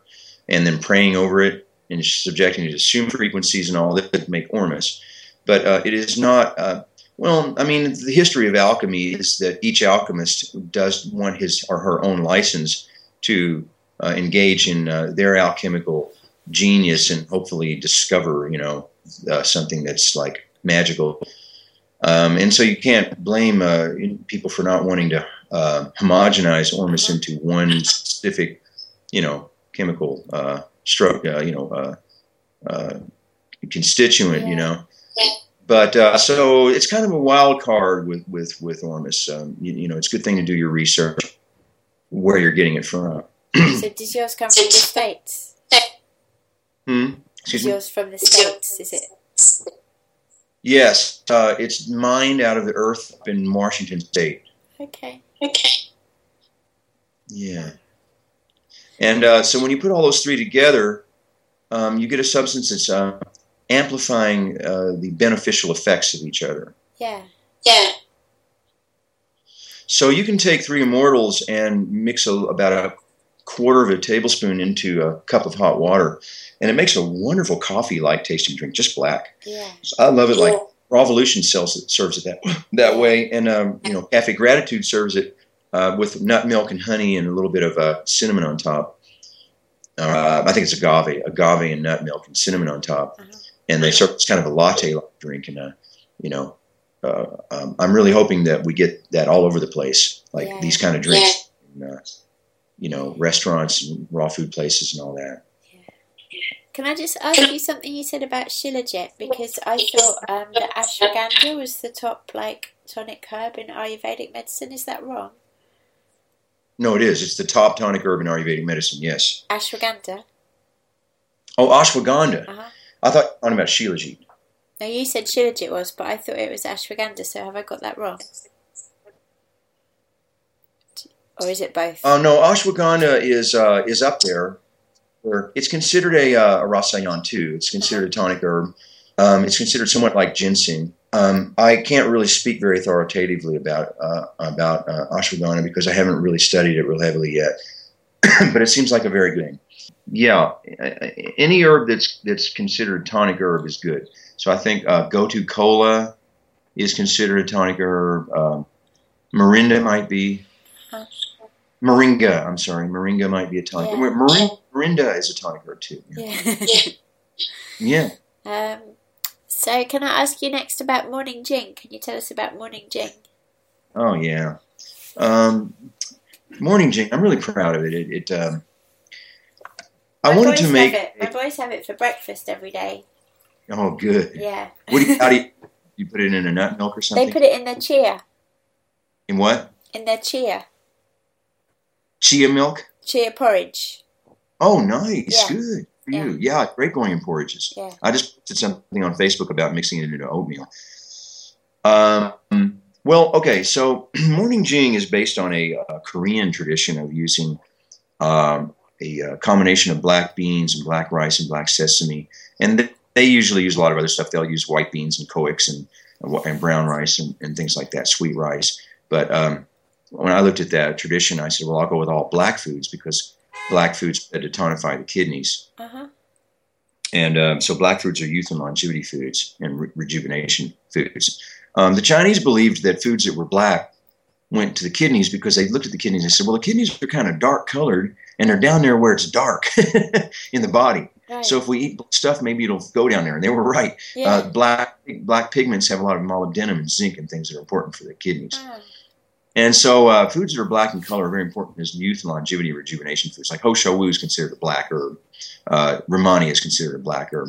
Speaker 2: and then praying over it and subjecting it to assumed frequencies and all that make ormus. But uh, it is not. Uh, well, I mean, the history of alchemy is that each alchemist does want his or her own license to uh, engage in uh, their alchemical genius and hopefully discover, you know, uh, something that's like magical. Um, and so you can't blame uh, people for not wanting to homogenize ormus into one specific, you know, chemical struck, uh, you know, uh, uh, constituent, yeah. you know. But uh, so it's kind of a wild card with with with Ormus. Um, you, you, know, it's a good thing to do your research where you're getting it from.
Speaker 1: so does yours come from the states?
Speaker 2: Hmm.
Speaker 1: Excuse is yours from the states? Is it?
Speaker 2: Yes, uh, it's mined out of the earth in Washington State.
Speaker 1: Okay. Okay.
Speaker 2: Yeah. And uh, so when you put all those three together, um, you get a substance that's uh, amplifying uh, the beneficial effects of each other.
Speaker 1: Yeah. Yeah.
Speaker 2: So you can take three immortals and mix a, about a quarter of a tablespoon into a cup of hot water, and it makes a wonderful coffee-like tasting drink, just black.
Speaker 1: Yeah.
Speaker 2: So I love it. Like Revolution sells it, serves it that that way, and um, you know, Cafe Gratitude serves it uh, with nut milk and honey and a little bit of uh, cinnamon on top. Uh, I think it's agave, agave and nut milk and cinnamon on top. Uh-huh. And they serve it's kind of a latte drink. And, uh, you know, uh, um, I'm really hoping that we get that all over the place, like yeah. these kind of drinks, yeah. in, uh, you know, restaurants and raw food places and all that.
Speaker 1: Can I just ask you something you said about Shilajit? Because I thought um, that ashwagandha was the top like tonic herb in Ayurvedic medicine. Is that wrong?
Speaker 2: No, it is. It's the top tonic herb in Ayurvedic medicine. Yes.
Speaker 1: Ashwagandha.
Speaker 2: Oh, ashwagandha. Uh-huh. I thought on about Shilajit.
Speaker 1: No, you said Shilajit was, but I thought it was ashwagandha. So have I got that wrong? Or is it both?
Speaker 2: Oh uh, no, ashwagandha is uh, is up there. Where it's considered a, uh, a rasayan too. It's considered a tonic herb. Um, it's considered somewhat like ginseng. Um, I can't really speak very authoritatively about uh, about uh, ashwagandha because I haven't really studied it real heavily yet. <clears throat> but it seems like a very good. thing. Yeah, any herb that's that's considered tonic herb is good. So I think uh, gotu kola is considered a tonic herb. Um, morinda might be. Moringa, I'm sorry, moringa might be a tonic. Yeah. Moringa, morinda is a tonic herb too.
Speaker 1: Yeah.
Speaker 2: yeah. <laughs>
Speaker 1: yeah. Um, so, can I ask you next about Morning Jing? Can you tell us about Morning Jing?
Speaker 2: Oh yeah, um, Morning Jing. I'm really proud of it. It. it um, I
Speaker 1: My
Speaker 2: wanted to make.
Speaker 1: It. My boys have it for breakfast every day.
Speaker 2: Oh, good.
Speaker 1: Yeah.
Speaker 2: What do you, how do you, <laughs> you put it in a nut milk or something?
Speaker 1: They put it in their chia.
Speaker 2: In what?
Speaker 1: In their chia.
Speaker 2: Chia milk.
Speaker 1: Chia porridge.
Speaker 2: Oh, nice. Yeah. Good for yeah. you. Yeah, great going in porridges. Yeah. I just did something on Facebook about mixing it into oatmeal. Um, well, okay, so <clears throat> morning jing is based on a, a Korean tradition of using um, a, a, combination of black beans and black rice and black sesame, and th- they usually use a lot of other stuff. They'll use white beans and coix and and brown rice and, and things like that, sweet rice. But um, when I looked at that tradition, I said, well, I'll go with all black foods because black foods to tonify the kidneys. Uh-huh. And um, so black foods are youth and longevity foods and re- rejuvenation foods. Um, the Chinese believed that foods that were black went to the kidneys because they looked at the kidneys and said, well, the kidneys are kind of dark colored and they're down there where it's dark <laughs> in the body. Right. So if we eat stuff, maybe it'll go down there. And they were right. Yeah. Uh, black black pigments have a lot of molybdenum and zinc and things that are important for the kidneys. Oh. And so uh, foods that are black in color are very important as youth and longevity rejuvenation foods. Like Ho Shou Wu is considered a black herb. Uh, Rehmannia is considered a black herb.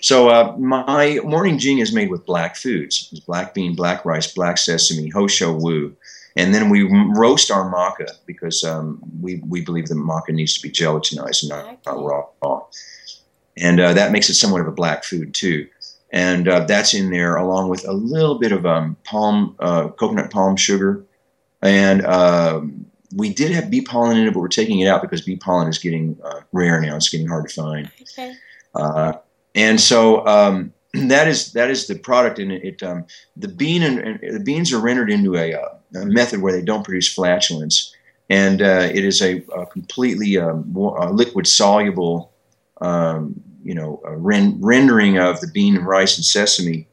Speaker 2: So uh, my morning jing is made with black foods. It's black bean, black rice, black sesame, Ho Shou Wu. And then we roast our maca because um, we, we believe that maca needs to be gelatinized and not, not raw. And uh, that makes it somewhat of a black food too. And uh, that's in there along with a little bit of um, palm, uh, coconut palm sugar and um, we did have bee pollen in it, but we're taking it out because bee pollen is getting uh, rare now. It's getting hard to find. Okay. Uh, and so um, <clears throat> that is that is the product, and it, it um, the bean and, and, the beans are rendered into a, uh, a, method where they don't produce flatulence, and uh, it is a, a completely um, liquid soluble, um, you know, ren- rendering of the bean and rice and sesame,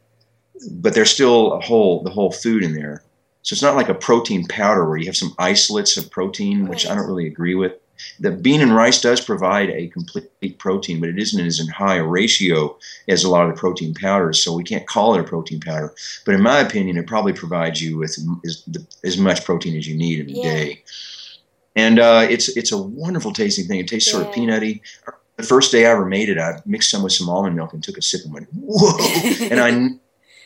Speaker 2: but there's still a whole the whole food in there. So it's not like a protein powder where you have some isolates of protein, which I don't really agree with. The bean and rice does provide a complete protein, but it isn't as in high a ratio as a lot of the protein powders, so we can't call it a protein powder. But in my opinion, it probably provides you with as, as much protein as you need in a yeah. day. And uh, it's it's a wonderful tasting thing. It tastes yeah. sort of peanutty. The first day I ever made it, I mixed some with some almond milk and took a sip and went, "Whoa!" <laughs> and I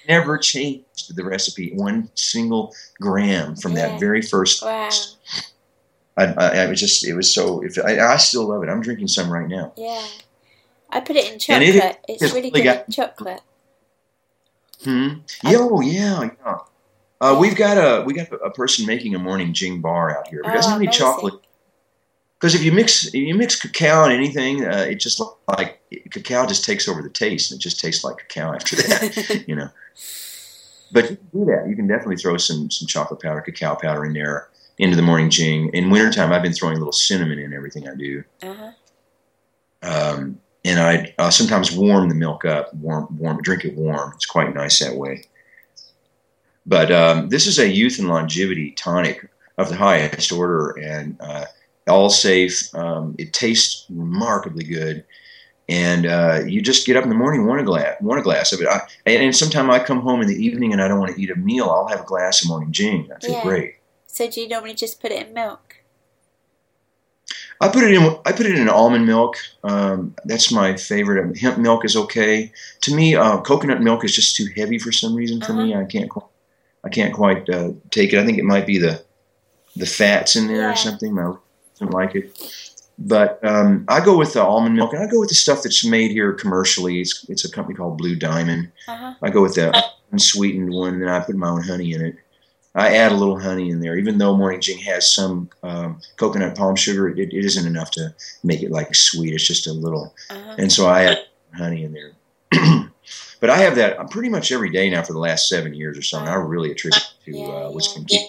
Speaker 2: never changed the recipe one single gram from yeah. that very first. Wow. I, I, I, was just, it was so, if I, I, still love it. I'm drinking some right now.
Speaker 1: Yeah. I put it in chocolate. It, it's really good got, in chocolate.
Speaker 2: Hmm. Yeah, oh, yeah, yeah. Uh, we've got a we got a person making a morning jing bar out here. But oh, doesn't have any chocolate. Because if you mix if you mix cacao and anything, uh, it just like cacao just takes over the taste, and it just tastes like cacao after that. <laughs> you know. But you can do that. You can definitely throw some some chocolate powder, cacao powder in there into the morning jing. In wintertime, I've been throwing a little cinnamon in everything I do. Uh-huh. Um, and I uh, sometimes warm the milk up, warm, warm, drink it warm. It's quite nice that way. But um, this is a youth and longevity tonic of the highest order, and uh, all safe. Um, it tastes remarkably good and uh, you just get up in the morning, want a glass, want a glass of it. I, and, and sometimes I come home in the evening and I don't want to eat a meal. I'll have a glass of morning jing. I feel yeah. great.
Speaker 1: So do you normally just put it in milk?
Speaker 2: I put it in. I put it in almond milk. Um, that's my favorite. Hemp milk is okay. To me, uh, coconut milk is just too heavy for some reason for uh-huh. me. I can't. I can't quite uh, take it. I think it might be the the fats in there yeah. or something. I don't like it. But um, I go with the almond milk, and I go with the stuff that's made here commercially. It's, it's a company called Blue Diamond. Uh-huh. I go with the unsweetened one, and I put my own honey in it. I add a little honey in there, even though Morning Jing has some um, coconut palm sugar. It, it isn't enough to make it like sweet. It's just a little, uh-huh. and so I add honey in there. <clears throat> but I have that pretty much every day now for the last seven years or so, and I really attribute it to uh, whiskey. Yeah.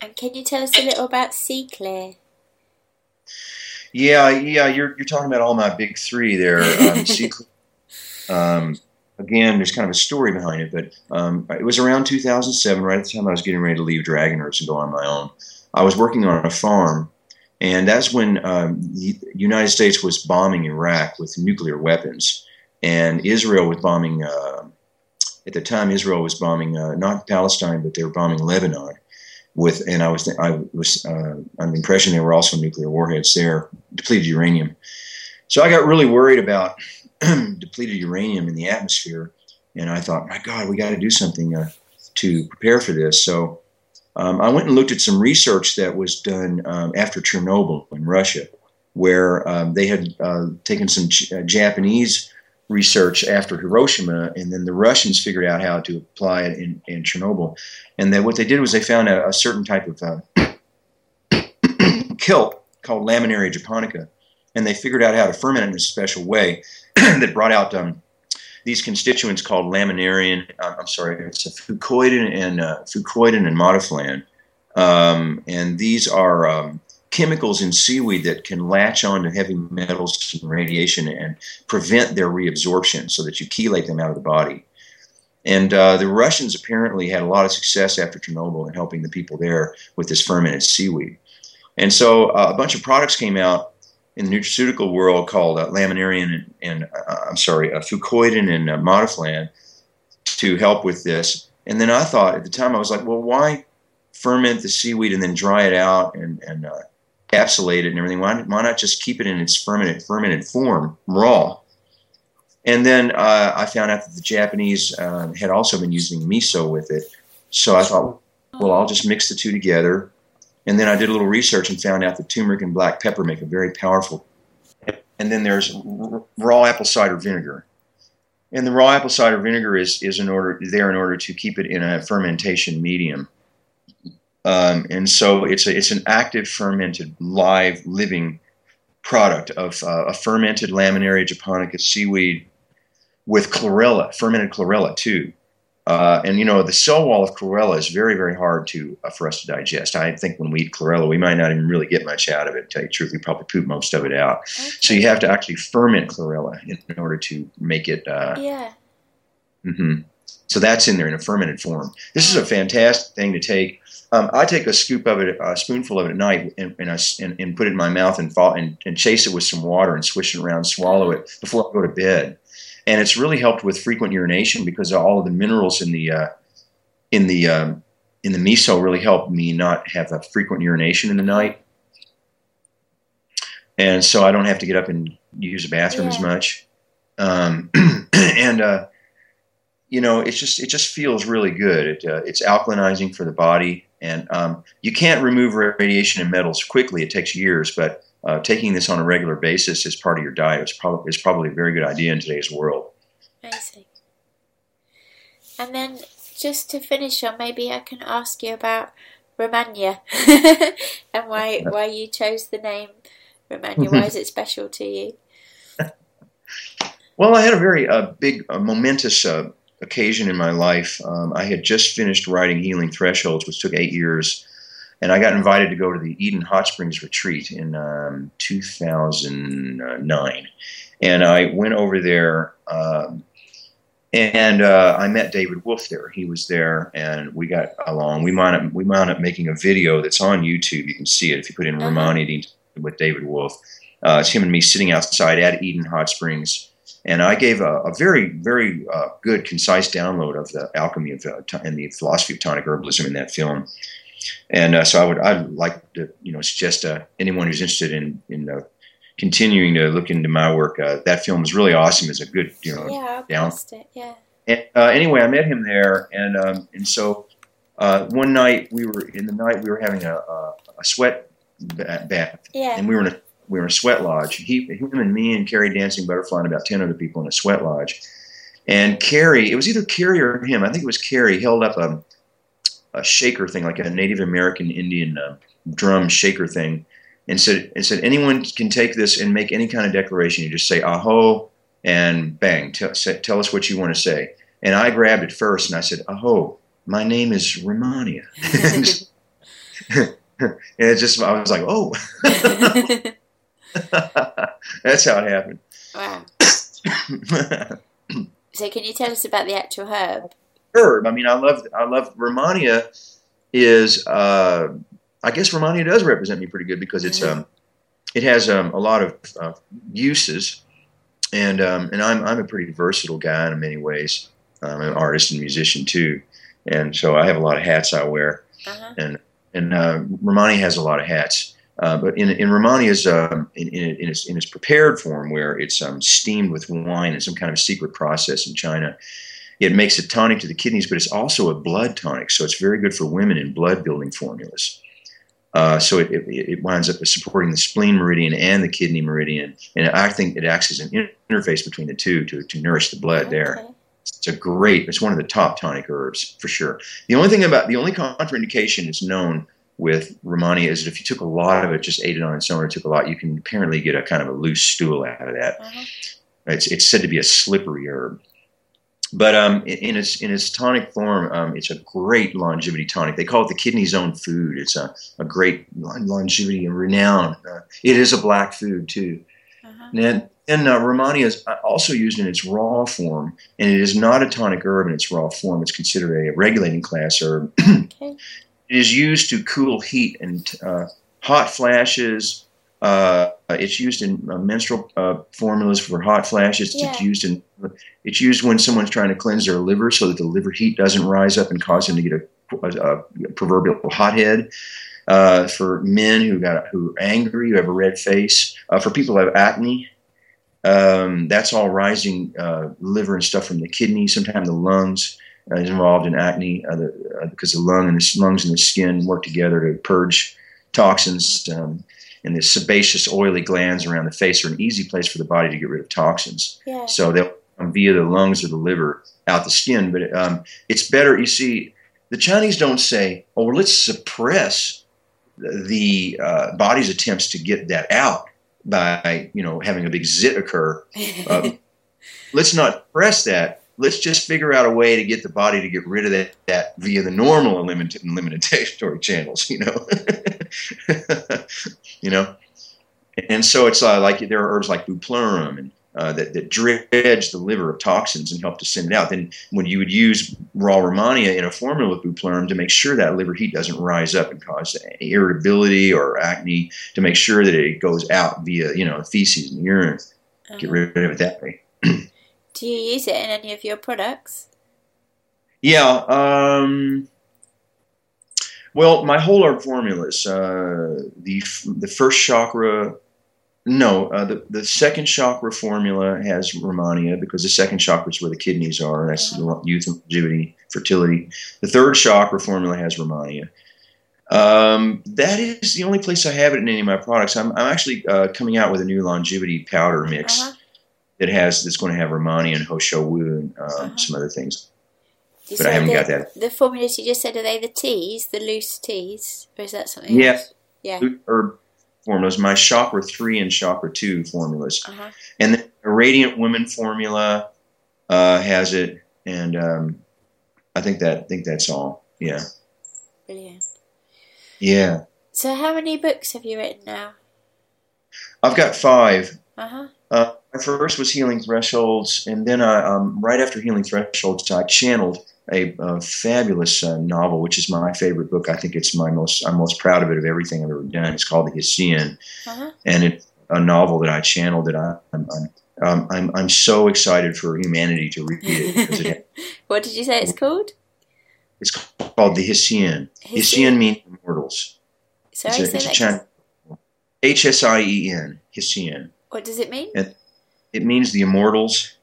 Speaker 1: And can you tell us a little about Sea Clear?
Speaker 2: Yeah, yeah, you're you're talking about all my big three there. Um, <laughs> um, again, there's kind of a story behind it, but um, it was around 2007, right at the time I was getting ready to leave Dragon Herbs and go on my own. I was working on a farm, and that's when um, the United States was bombing Iraq with nuclear weapons, and Israel was bombing. Uh, at the time, Israel was bombing uh, not Palestine, but they were bombing Lebanon with, and I was I was uh, under the impression there were also nuclear warheads there, depleted uranium. So I got really worried about <clears throat> depleted uranium in the atmosphere, and I thought, my God, we got to do something uh, to prepare for this. So um, I went and looked at some research that was done um, after Chernobyl in Russia, where um, they had uh, taken some J- uh, Japanese research after Hiroshima, and then the Russians figured out how to apply it in, in Chernobyl. And that what they did was they found a, a certain type of uh, <coughs> kelp called Laminaria japonica, and they figured out how to ferment it in a special way <coughs> that brought out um, these constituents called laminarin. Uh, I'm sorry, it's a fucoidan and uh, fucoidan and modifilan, um, and these are um, chemicals in seaweed that can latch on to heavy metals and radiation and prevent their reabsorption so that you chelate them out of the body. And uh, the Russians apparently had a lot of success after Chernobyl in helping the people there with this fermented seaweed. And so uh, a bunch of products came out in the nutraceutical world called uh, laminarin and, and uh, I'm sorry, uh, fucoidan and uh, modifilan to help with this. And then I thought at the time I was like, well, why ferment the seaweed and then dry it out and and uh, encapsulate it and everything? Why, why not just keep it in its fermented fermented form, raw? And then uh, I found out that the Japanese uh, had also been using miso with it. So I thought, well, I'll just mix the two together. And then I did a little research and found out that turmeric and black pepper make a very powerful. And then there's raw apple cider vinegar. And the raw apple cider vinegar is, is in order there in order to keep it in a fermentation medium. Um, and so it's a, it's an active fermented live living product of uh, a fermented Laminaria japonica seaweed with chlorella, fermented chlorella too. Uh, and you know the cell wall of chlorella is very very hard to uh, for us to digest. I think when we eat chlorella, we might not even really get much out of it. To tell you the truth, we probably poop most of it out. Okay. So you have to actually ferment chlorella in, in order to make it. Uh,
Speaker 1: yeah.
Speaker 2: Mm-hmm. So that's in there in a fermented form. This is a fantastic thing to take. Um, I take a scoop of it, a spoonful of it at night, and, and, I, and, and put it in my mouth and, fall, and, and chase it with some water and swish it around, swallow it before I go to bed and it's really helped with frequent urination because all of the minerals in the uh, in the um, in the miso really help me not have a frequent urination in the night, and so I don't have to get up and use the bathroom yeah. as much. Um, <clears throat> and uh, you know, it's just it just feels really good. It, uh, it's alkalinizing for the body, and um, you can't remove radiation and metals quickly. It takes years, but uh, taking this on a regular basis as part of your diet is probably is probably a very good idea in today's world.
Speaker 1: Amazing. And then just to finish on, maybe I can ask you about Rehmannia <laughs> and why <laughs> why you chose the name Rehmannia. Why is it special to you? <laughs>
Speaker 2: well, I had a very uh, big, uh, momentous uh, occasion in my life. Um, I had just finished writing Healing Thresholds, which took eight years and I got invited to go to the Eden Hot Springs retreat in um, 2009, and I went over there. Um, and uh, I met David Wolfe there. He was there, and we got along. We wound up we wound up making a video that's on YouTube. You can see it if you put in uh-huh. Rehmannia with David Wolfe. Uh, it's him and me sitting outside at Eden Hot Springs, and I gave a, a very very uh, good concise download of the alchemy of uh, and the philosophy of tonic herbalism in that film. And uh, so I would I'd like to you know suggest uh, anyone who's interested in in uh, continuing to look into my work. Uh, that film is really awesome. It's a good you know
Speaker 1: yeah, down. It, yeah.
Speaker 2: And, uh, anyway, I met him there, and um, and so uh, one night we were in the night we were having a, a, a sweat bath,
Speaker 1: yeah.
Speaker 2: and we were in a we were in a sweat lodge. He, him and me and Carrie Dancing Butterfly and about ten other people in a sweat lodge. And Carrie, it was either Carrie or him. I think it was Carrie. Held up a a shaker thing, like a Native American Indian uh, drum shaker thing, and said and said anyone can take this and make any kind of declaration. You just say aho and bang, tell, tell us what you want to say. And I grabbed it first and I said aho, my name is Rehmannia. <laughs> <laughs> and it just I was like oh, <laughs> <laughs> that's how it happened.
Speaker 1: Wow. <coughs> so can you tell us about the actual herb?
Speaker 2: herb. I mean, I love I love Rehmannia is uh, I guess Rehmannia does represent me pretty good because it's um, it has um, a lot of uh, uses, and um, and I'm I'm a pretty versatile guy in many ways. I'm an artist and musician too, and so I have a lot of hats I wear, uh-huh. and and uh, Rehmannia has a lot of hats. Uh, but in, in Rehmannia's um, in, in, in, its, in its prepared form, where it's um, steamed with wine and some kind of secret process in China, it makes a tonic to the kidneys, but it's also a blood tonic, so it's very good for women in blood building formulas. Uh, so it, it, it, winds up supporting the spleen meridian and the kidney meridian, and I think it acts as an interface between the two to, to nourish the blood okay. there. It's a great. It's one of the top tonic herbs for sure. The only thing about the only contraindication is known with Rehmannia is that if you took a lot of it, just ate it on its own, or took a lot, you can apparently get a kind of a loose stool out of that. Uh-huh. It's it's said to be a slippery herb. But um, in its in its tonic form, um, it's a great longevity tonic. They call it the kidney's own food. It's a, a great longevity and renown. Uh, it is a black food too. Uh-huh. And, and uh, Rehmannia is also used in its raw form, and it is not a tonic herb in its raw form. It's considered a regulating class herb. <clears throat> okay. It is used to cool heat and uh, hot flashes, Uh, it's used in uh, menstrual uh, formulas for hot flashes.
Speaker 1: Yeah.
Speaker 2: It's used in it's used when someone's trying to cleanse their liver so that the liver heat doesn't rise up and cause them to get a, a, a proverbial hothead. Uh, for men who got who are angry, who have a red face. Uh, for people who have acne, um, that's all rising uh, liver and stuff from the kidneys. Sometimes the lungs uh, is involved in acne uh, the, uh, because the lung and the lungs and the skin work together to purge toxins. Um, and the sebaceous, oily glands around the face are an easy place for the body to get rid of toxins.
Speaker 1: Yeah.
Speaker 2: So they'll come via the lungs or the liver out the skin. But um, it's better. You see, the Chinese don't say, "Oh, well, let's suppress the uh, body's attempts to get that out by you know having a big zit occur." Um, <laughs> let's not press that. Let's just figure out a way to get the body to get rid of that, that via the normal eliminatory eliminatory channels. You know, <laughs> you know, and so it's uh, like there are herbs like bupleurum and uh, that, that dredge the liver of toxins and help to send it out. Then when you would use raw Rehmannia in a formula with bupleurum to make sure that liver heat doesn't rise up and cause irritability or acne, to make sure that it goes out via you know feces and urine, get
Speaker 1: Uh-huh.
Speaker 2: rid of it that way. <clears throat>
Speaker 1: Do you use it in any of your products?
Speaker 2: Yeah. Um, well, my whole herb formulas, uh, the the first chakra, no, uh, the the second chakra formula has Rehmannia because the second chakra is where the kidneys are. and That's the youth, longevity, fertility. The third chakra formula has Rehmannia. Um, that is the only place I have it in any of my products. I'm, I'm actually uh, coming out with a new longevity powder mix
Speaker 1: Uh-huh.
Speaker 2: That has that's going to have Rehmannia and Ho Shou Wu and uh,
Speaker 1: Uh-huh.
Speaker 2: some other things.
Speaker 1: You
Speaker 2: But I haven't
Speaker 1: the,
Speaker 2: got that.
Speaker 1: The formulas you just said, are they the teas, the loose teas? Or is that something
Speaker 2: Yeah.
Speaker 1: else? Yeah.
Speaker 2: herb formulas, my chakra three and chakra two formulas,
Speaker 1: Uh-huh.
Speaker 2: and the Radiant Women formula uh, has it, and um, I think that I think that's all. Yeah,
Speaker 1: Brilliant.
Speaker 2: yeah.
Speaker 1: So how many books have you written now?
Speaker 2: I've got five.
Speaker 1: Uh-huh.
Speaker 2: Uh, first was Healing Thresholds, and then I, um, right after Healing Thresholds, I channeled a, a fabulous uh, novel, which is my favorite book. I think it's my most I'm most proud of it of everything I've ever done. It's called The Hessian.
Speaker 1: Uh-huh.
Speaker 2: and it's a novel that I channeled that I, I'm, I'm, um, I'm, I'm so excited for humanity to read it it, <laughs>
Speaker 1: what did you say it's called?
Speaker 2: it's called the Hessian. Hessian means immortals.
Speaker 1: Sorry,
Speaker 2: it's a, it's a Chinese. H S I E N Hessian.
Speaker 1: What does it mean?
Speaker 2: And- It means the immortals.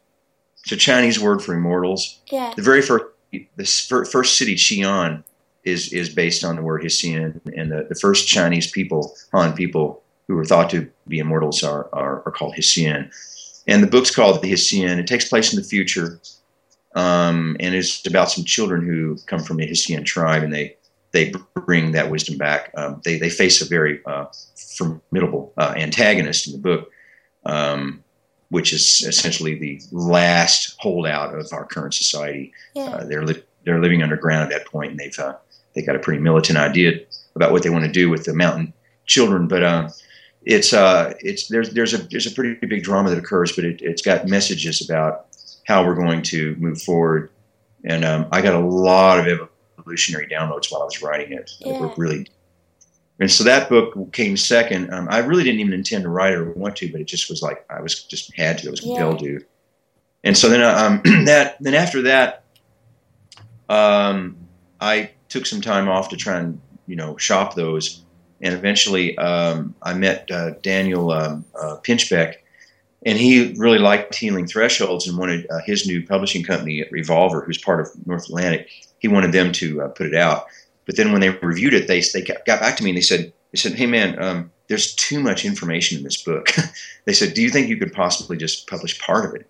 Speaker 2: It's a Chinese word for immortals.
Speaker 1: Yeah.
Speaker 2: The very first the first city Xi'an is is based on the word Hessian, and the, the first Chinese people, Han people, who were thought to be immortals, are are, are called Hessian. And the book's called The Hessian. It takes place in the future, um, and it's about some children who come from the Hessian tribe, and they they bring that wisdom back. Um, they they face a very uh, formidable uh, antagonist in the book. Um, which is essentially the last holdout of our current society.
Speaker 1: Yeah.
Speaker 2: Uh, they're li- they're living underground at that point, and they've uh, they got a pretty militant idea about what they want to do with the mountain children. But uh, it's uh, it's there's there's a there's a pretty big drama that occurs, but it, it's got messages about how we're going to move forward. And um, I got a lot of evolutionary downloads while I was writing it. that were really and so that book came second. Um, I really didn't even intend to write it or want to, but it just was like I was just had to. I was compelled to. And so then um, <clears throat> that then after that, um, I took some time off to try and you know shop those, and eventually um, I met uh, Daniel um, uh, Pinchbeck, and he really liked Healing Thresholds and wanted uh, his new publishing company, Evolver, who's part of North Atlantic. He wanted them to uh, put it out. But then when they reviewed it, they they got back to me and they said they said, "Hey man, um, there's too much information in this book." <laughs> they said, "Do you think you could possibly just publish part of it?"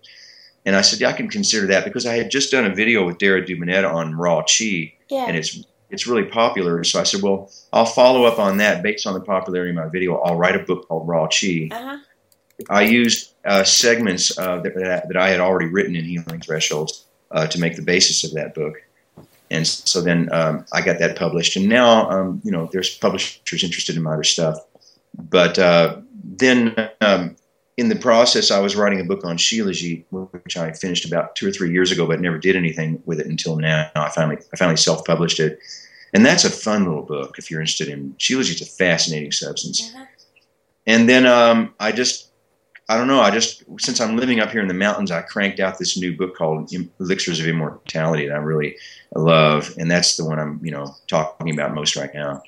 Speaker 2: And I said, "Yeah, I can consider that because I had just done a video with Dara Dubinet on raw chi,
Speaker 1: Yeah.
Speaker 2: and it's it's really popular. So I said, well, I'll follow up on that based on the popularity of my video. I'll write a book called Raw Chi.
Speaker 1: Uh-huh.
Speaker 2: I used uh, segments uh, that, that that I had already written in Healing Thresholds uh, to make the basis of that book. And so then um, I got that published, and now um, you know there's publishers interested in my other stuff. But uh, then um, in the process, I was writing a book on Shilajit, which I finished about two or three years ago, but never did anything with it until now. I finally I finally self-published it, and that's a fun little book if you're interested in Shilajit's a fascinating substance.
Speaker 1: Uh-huh.
Speaker 2: and then um, I just I don't know. I just since I'm living up here in the mountains, I cranked out this new book called Elixirs of Immortality that I really love, and that's the one I'm you know talking about most right now.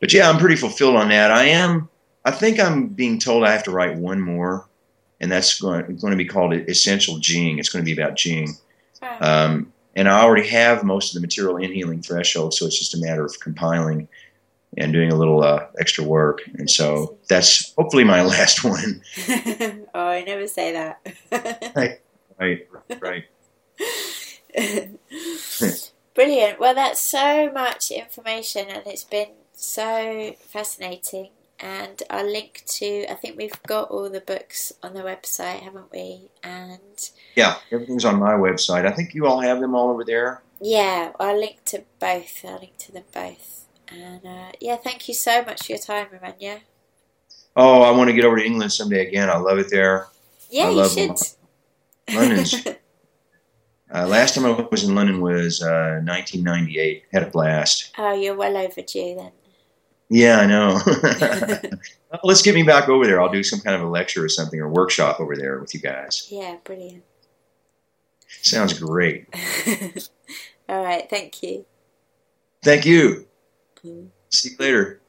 Speaker 2: But yeah, I'm pretty fulfilled on that. I am. I think I'm being told I have to write one more, and that's going, going to be called Essential Jing. It's going to be about Jing. Um, and I already have most of the material in Healing Threshold, so it's just a matter of compiling and doing a little uh, extra work. And so that's hopefully my <laughs> last one. <laughs>
Speaker 1: oh, I never say that. <laughs>
Speaker 2: right, right, right.
Speaker 1: Brilliant. Well, that's so much information, and it's been so fascinating. And I'll link to, I think we've got all the books on the website, haven't we? And
Speaker 2: yeah, everything's on my website. I think you all have them all over there.
Speaker 1: Yeah, I'll link to both. I'll link to them both. And uh, yeah, thank you so much for your time, Rehmannia.
Speaker 2: Oh, I want to get over to England someday again. I love it there.
Speaker 1: Yeah, you should.
Speaker 2: London's. <laughs> uh, last time I was in London was uh, 1998. Had a blast.
Speaker 1: Oh, you're well overdue then.
Speaker 2: Yeah, I know. well, <laughs> <laughs> let's get me back over there. I'll do some kind of a lecture or something or workshop over there with you guys.
Speaker 1: Yeah, brilliant.
Speaker 2: Sounds great.
Speaker 1: All right, thank you.
Speaker 2: Thank you. See you later.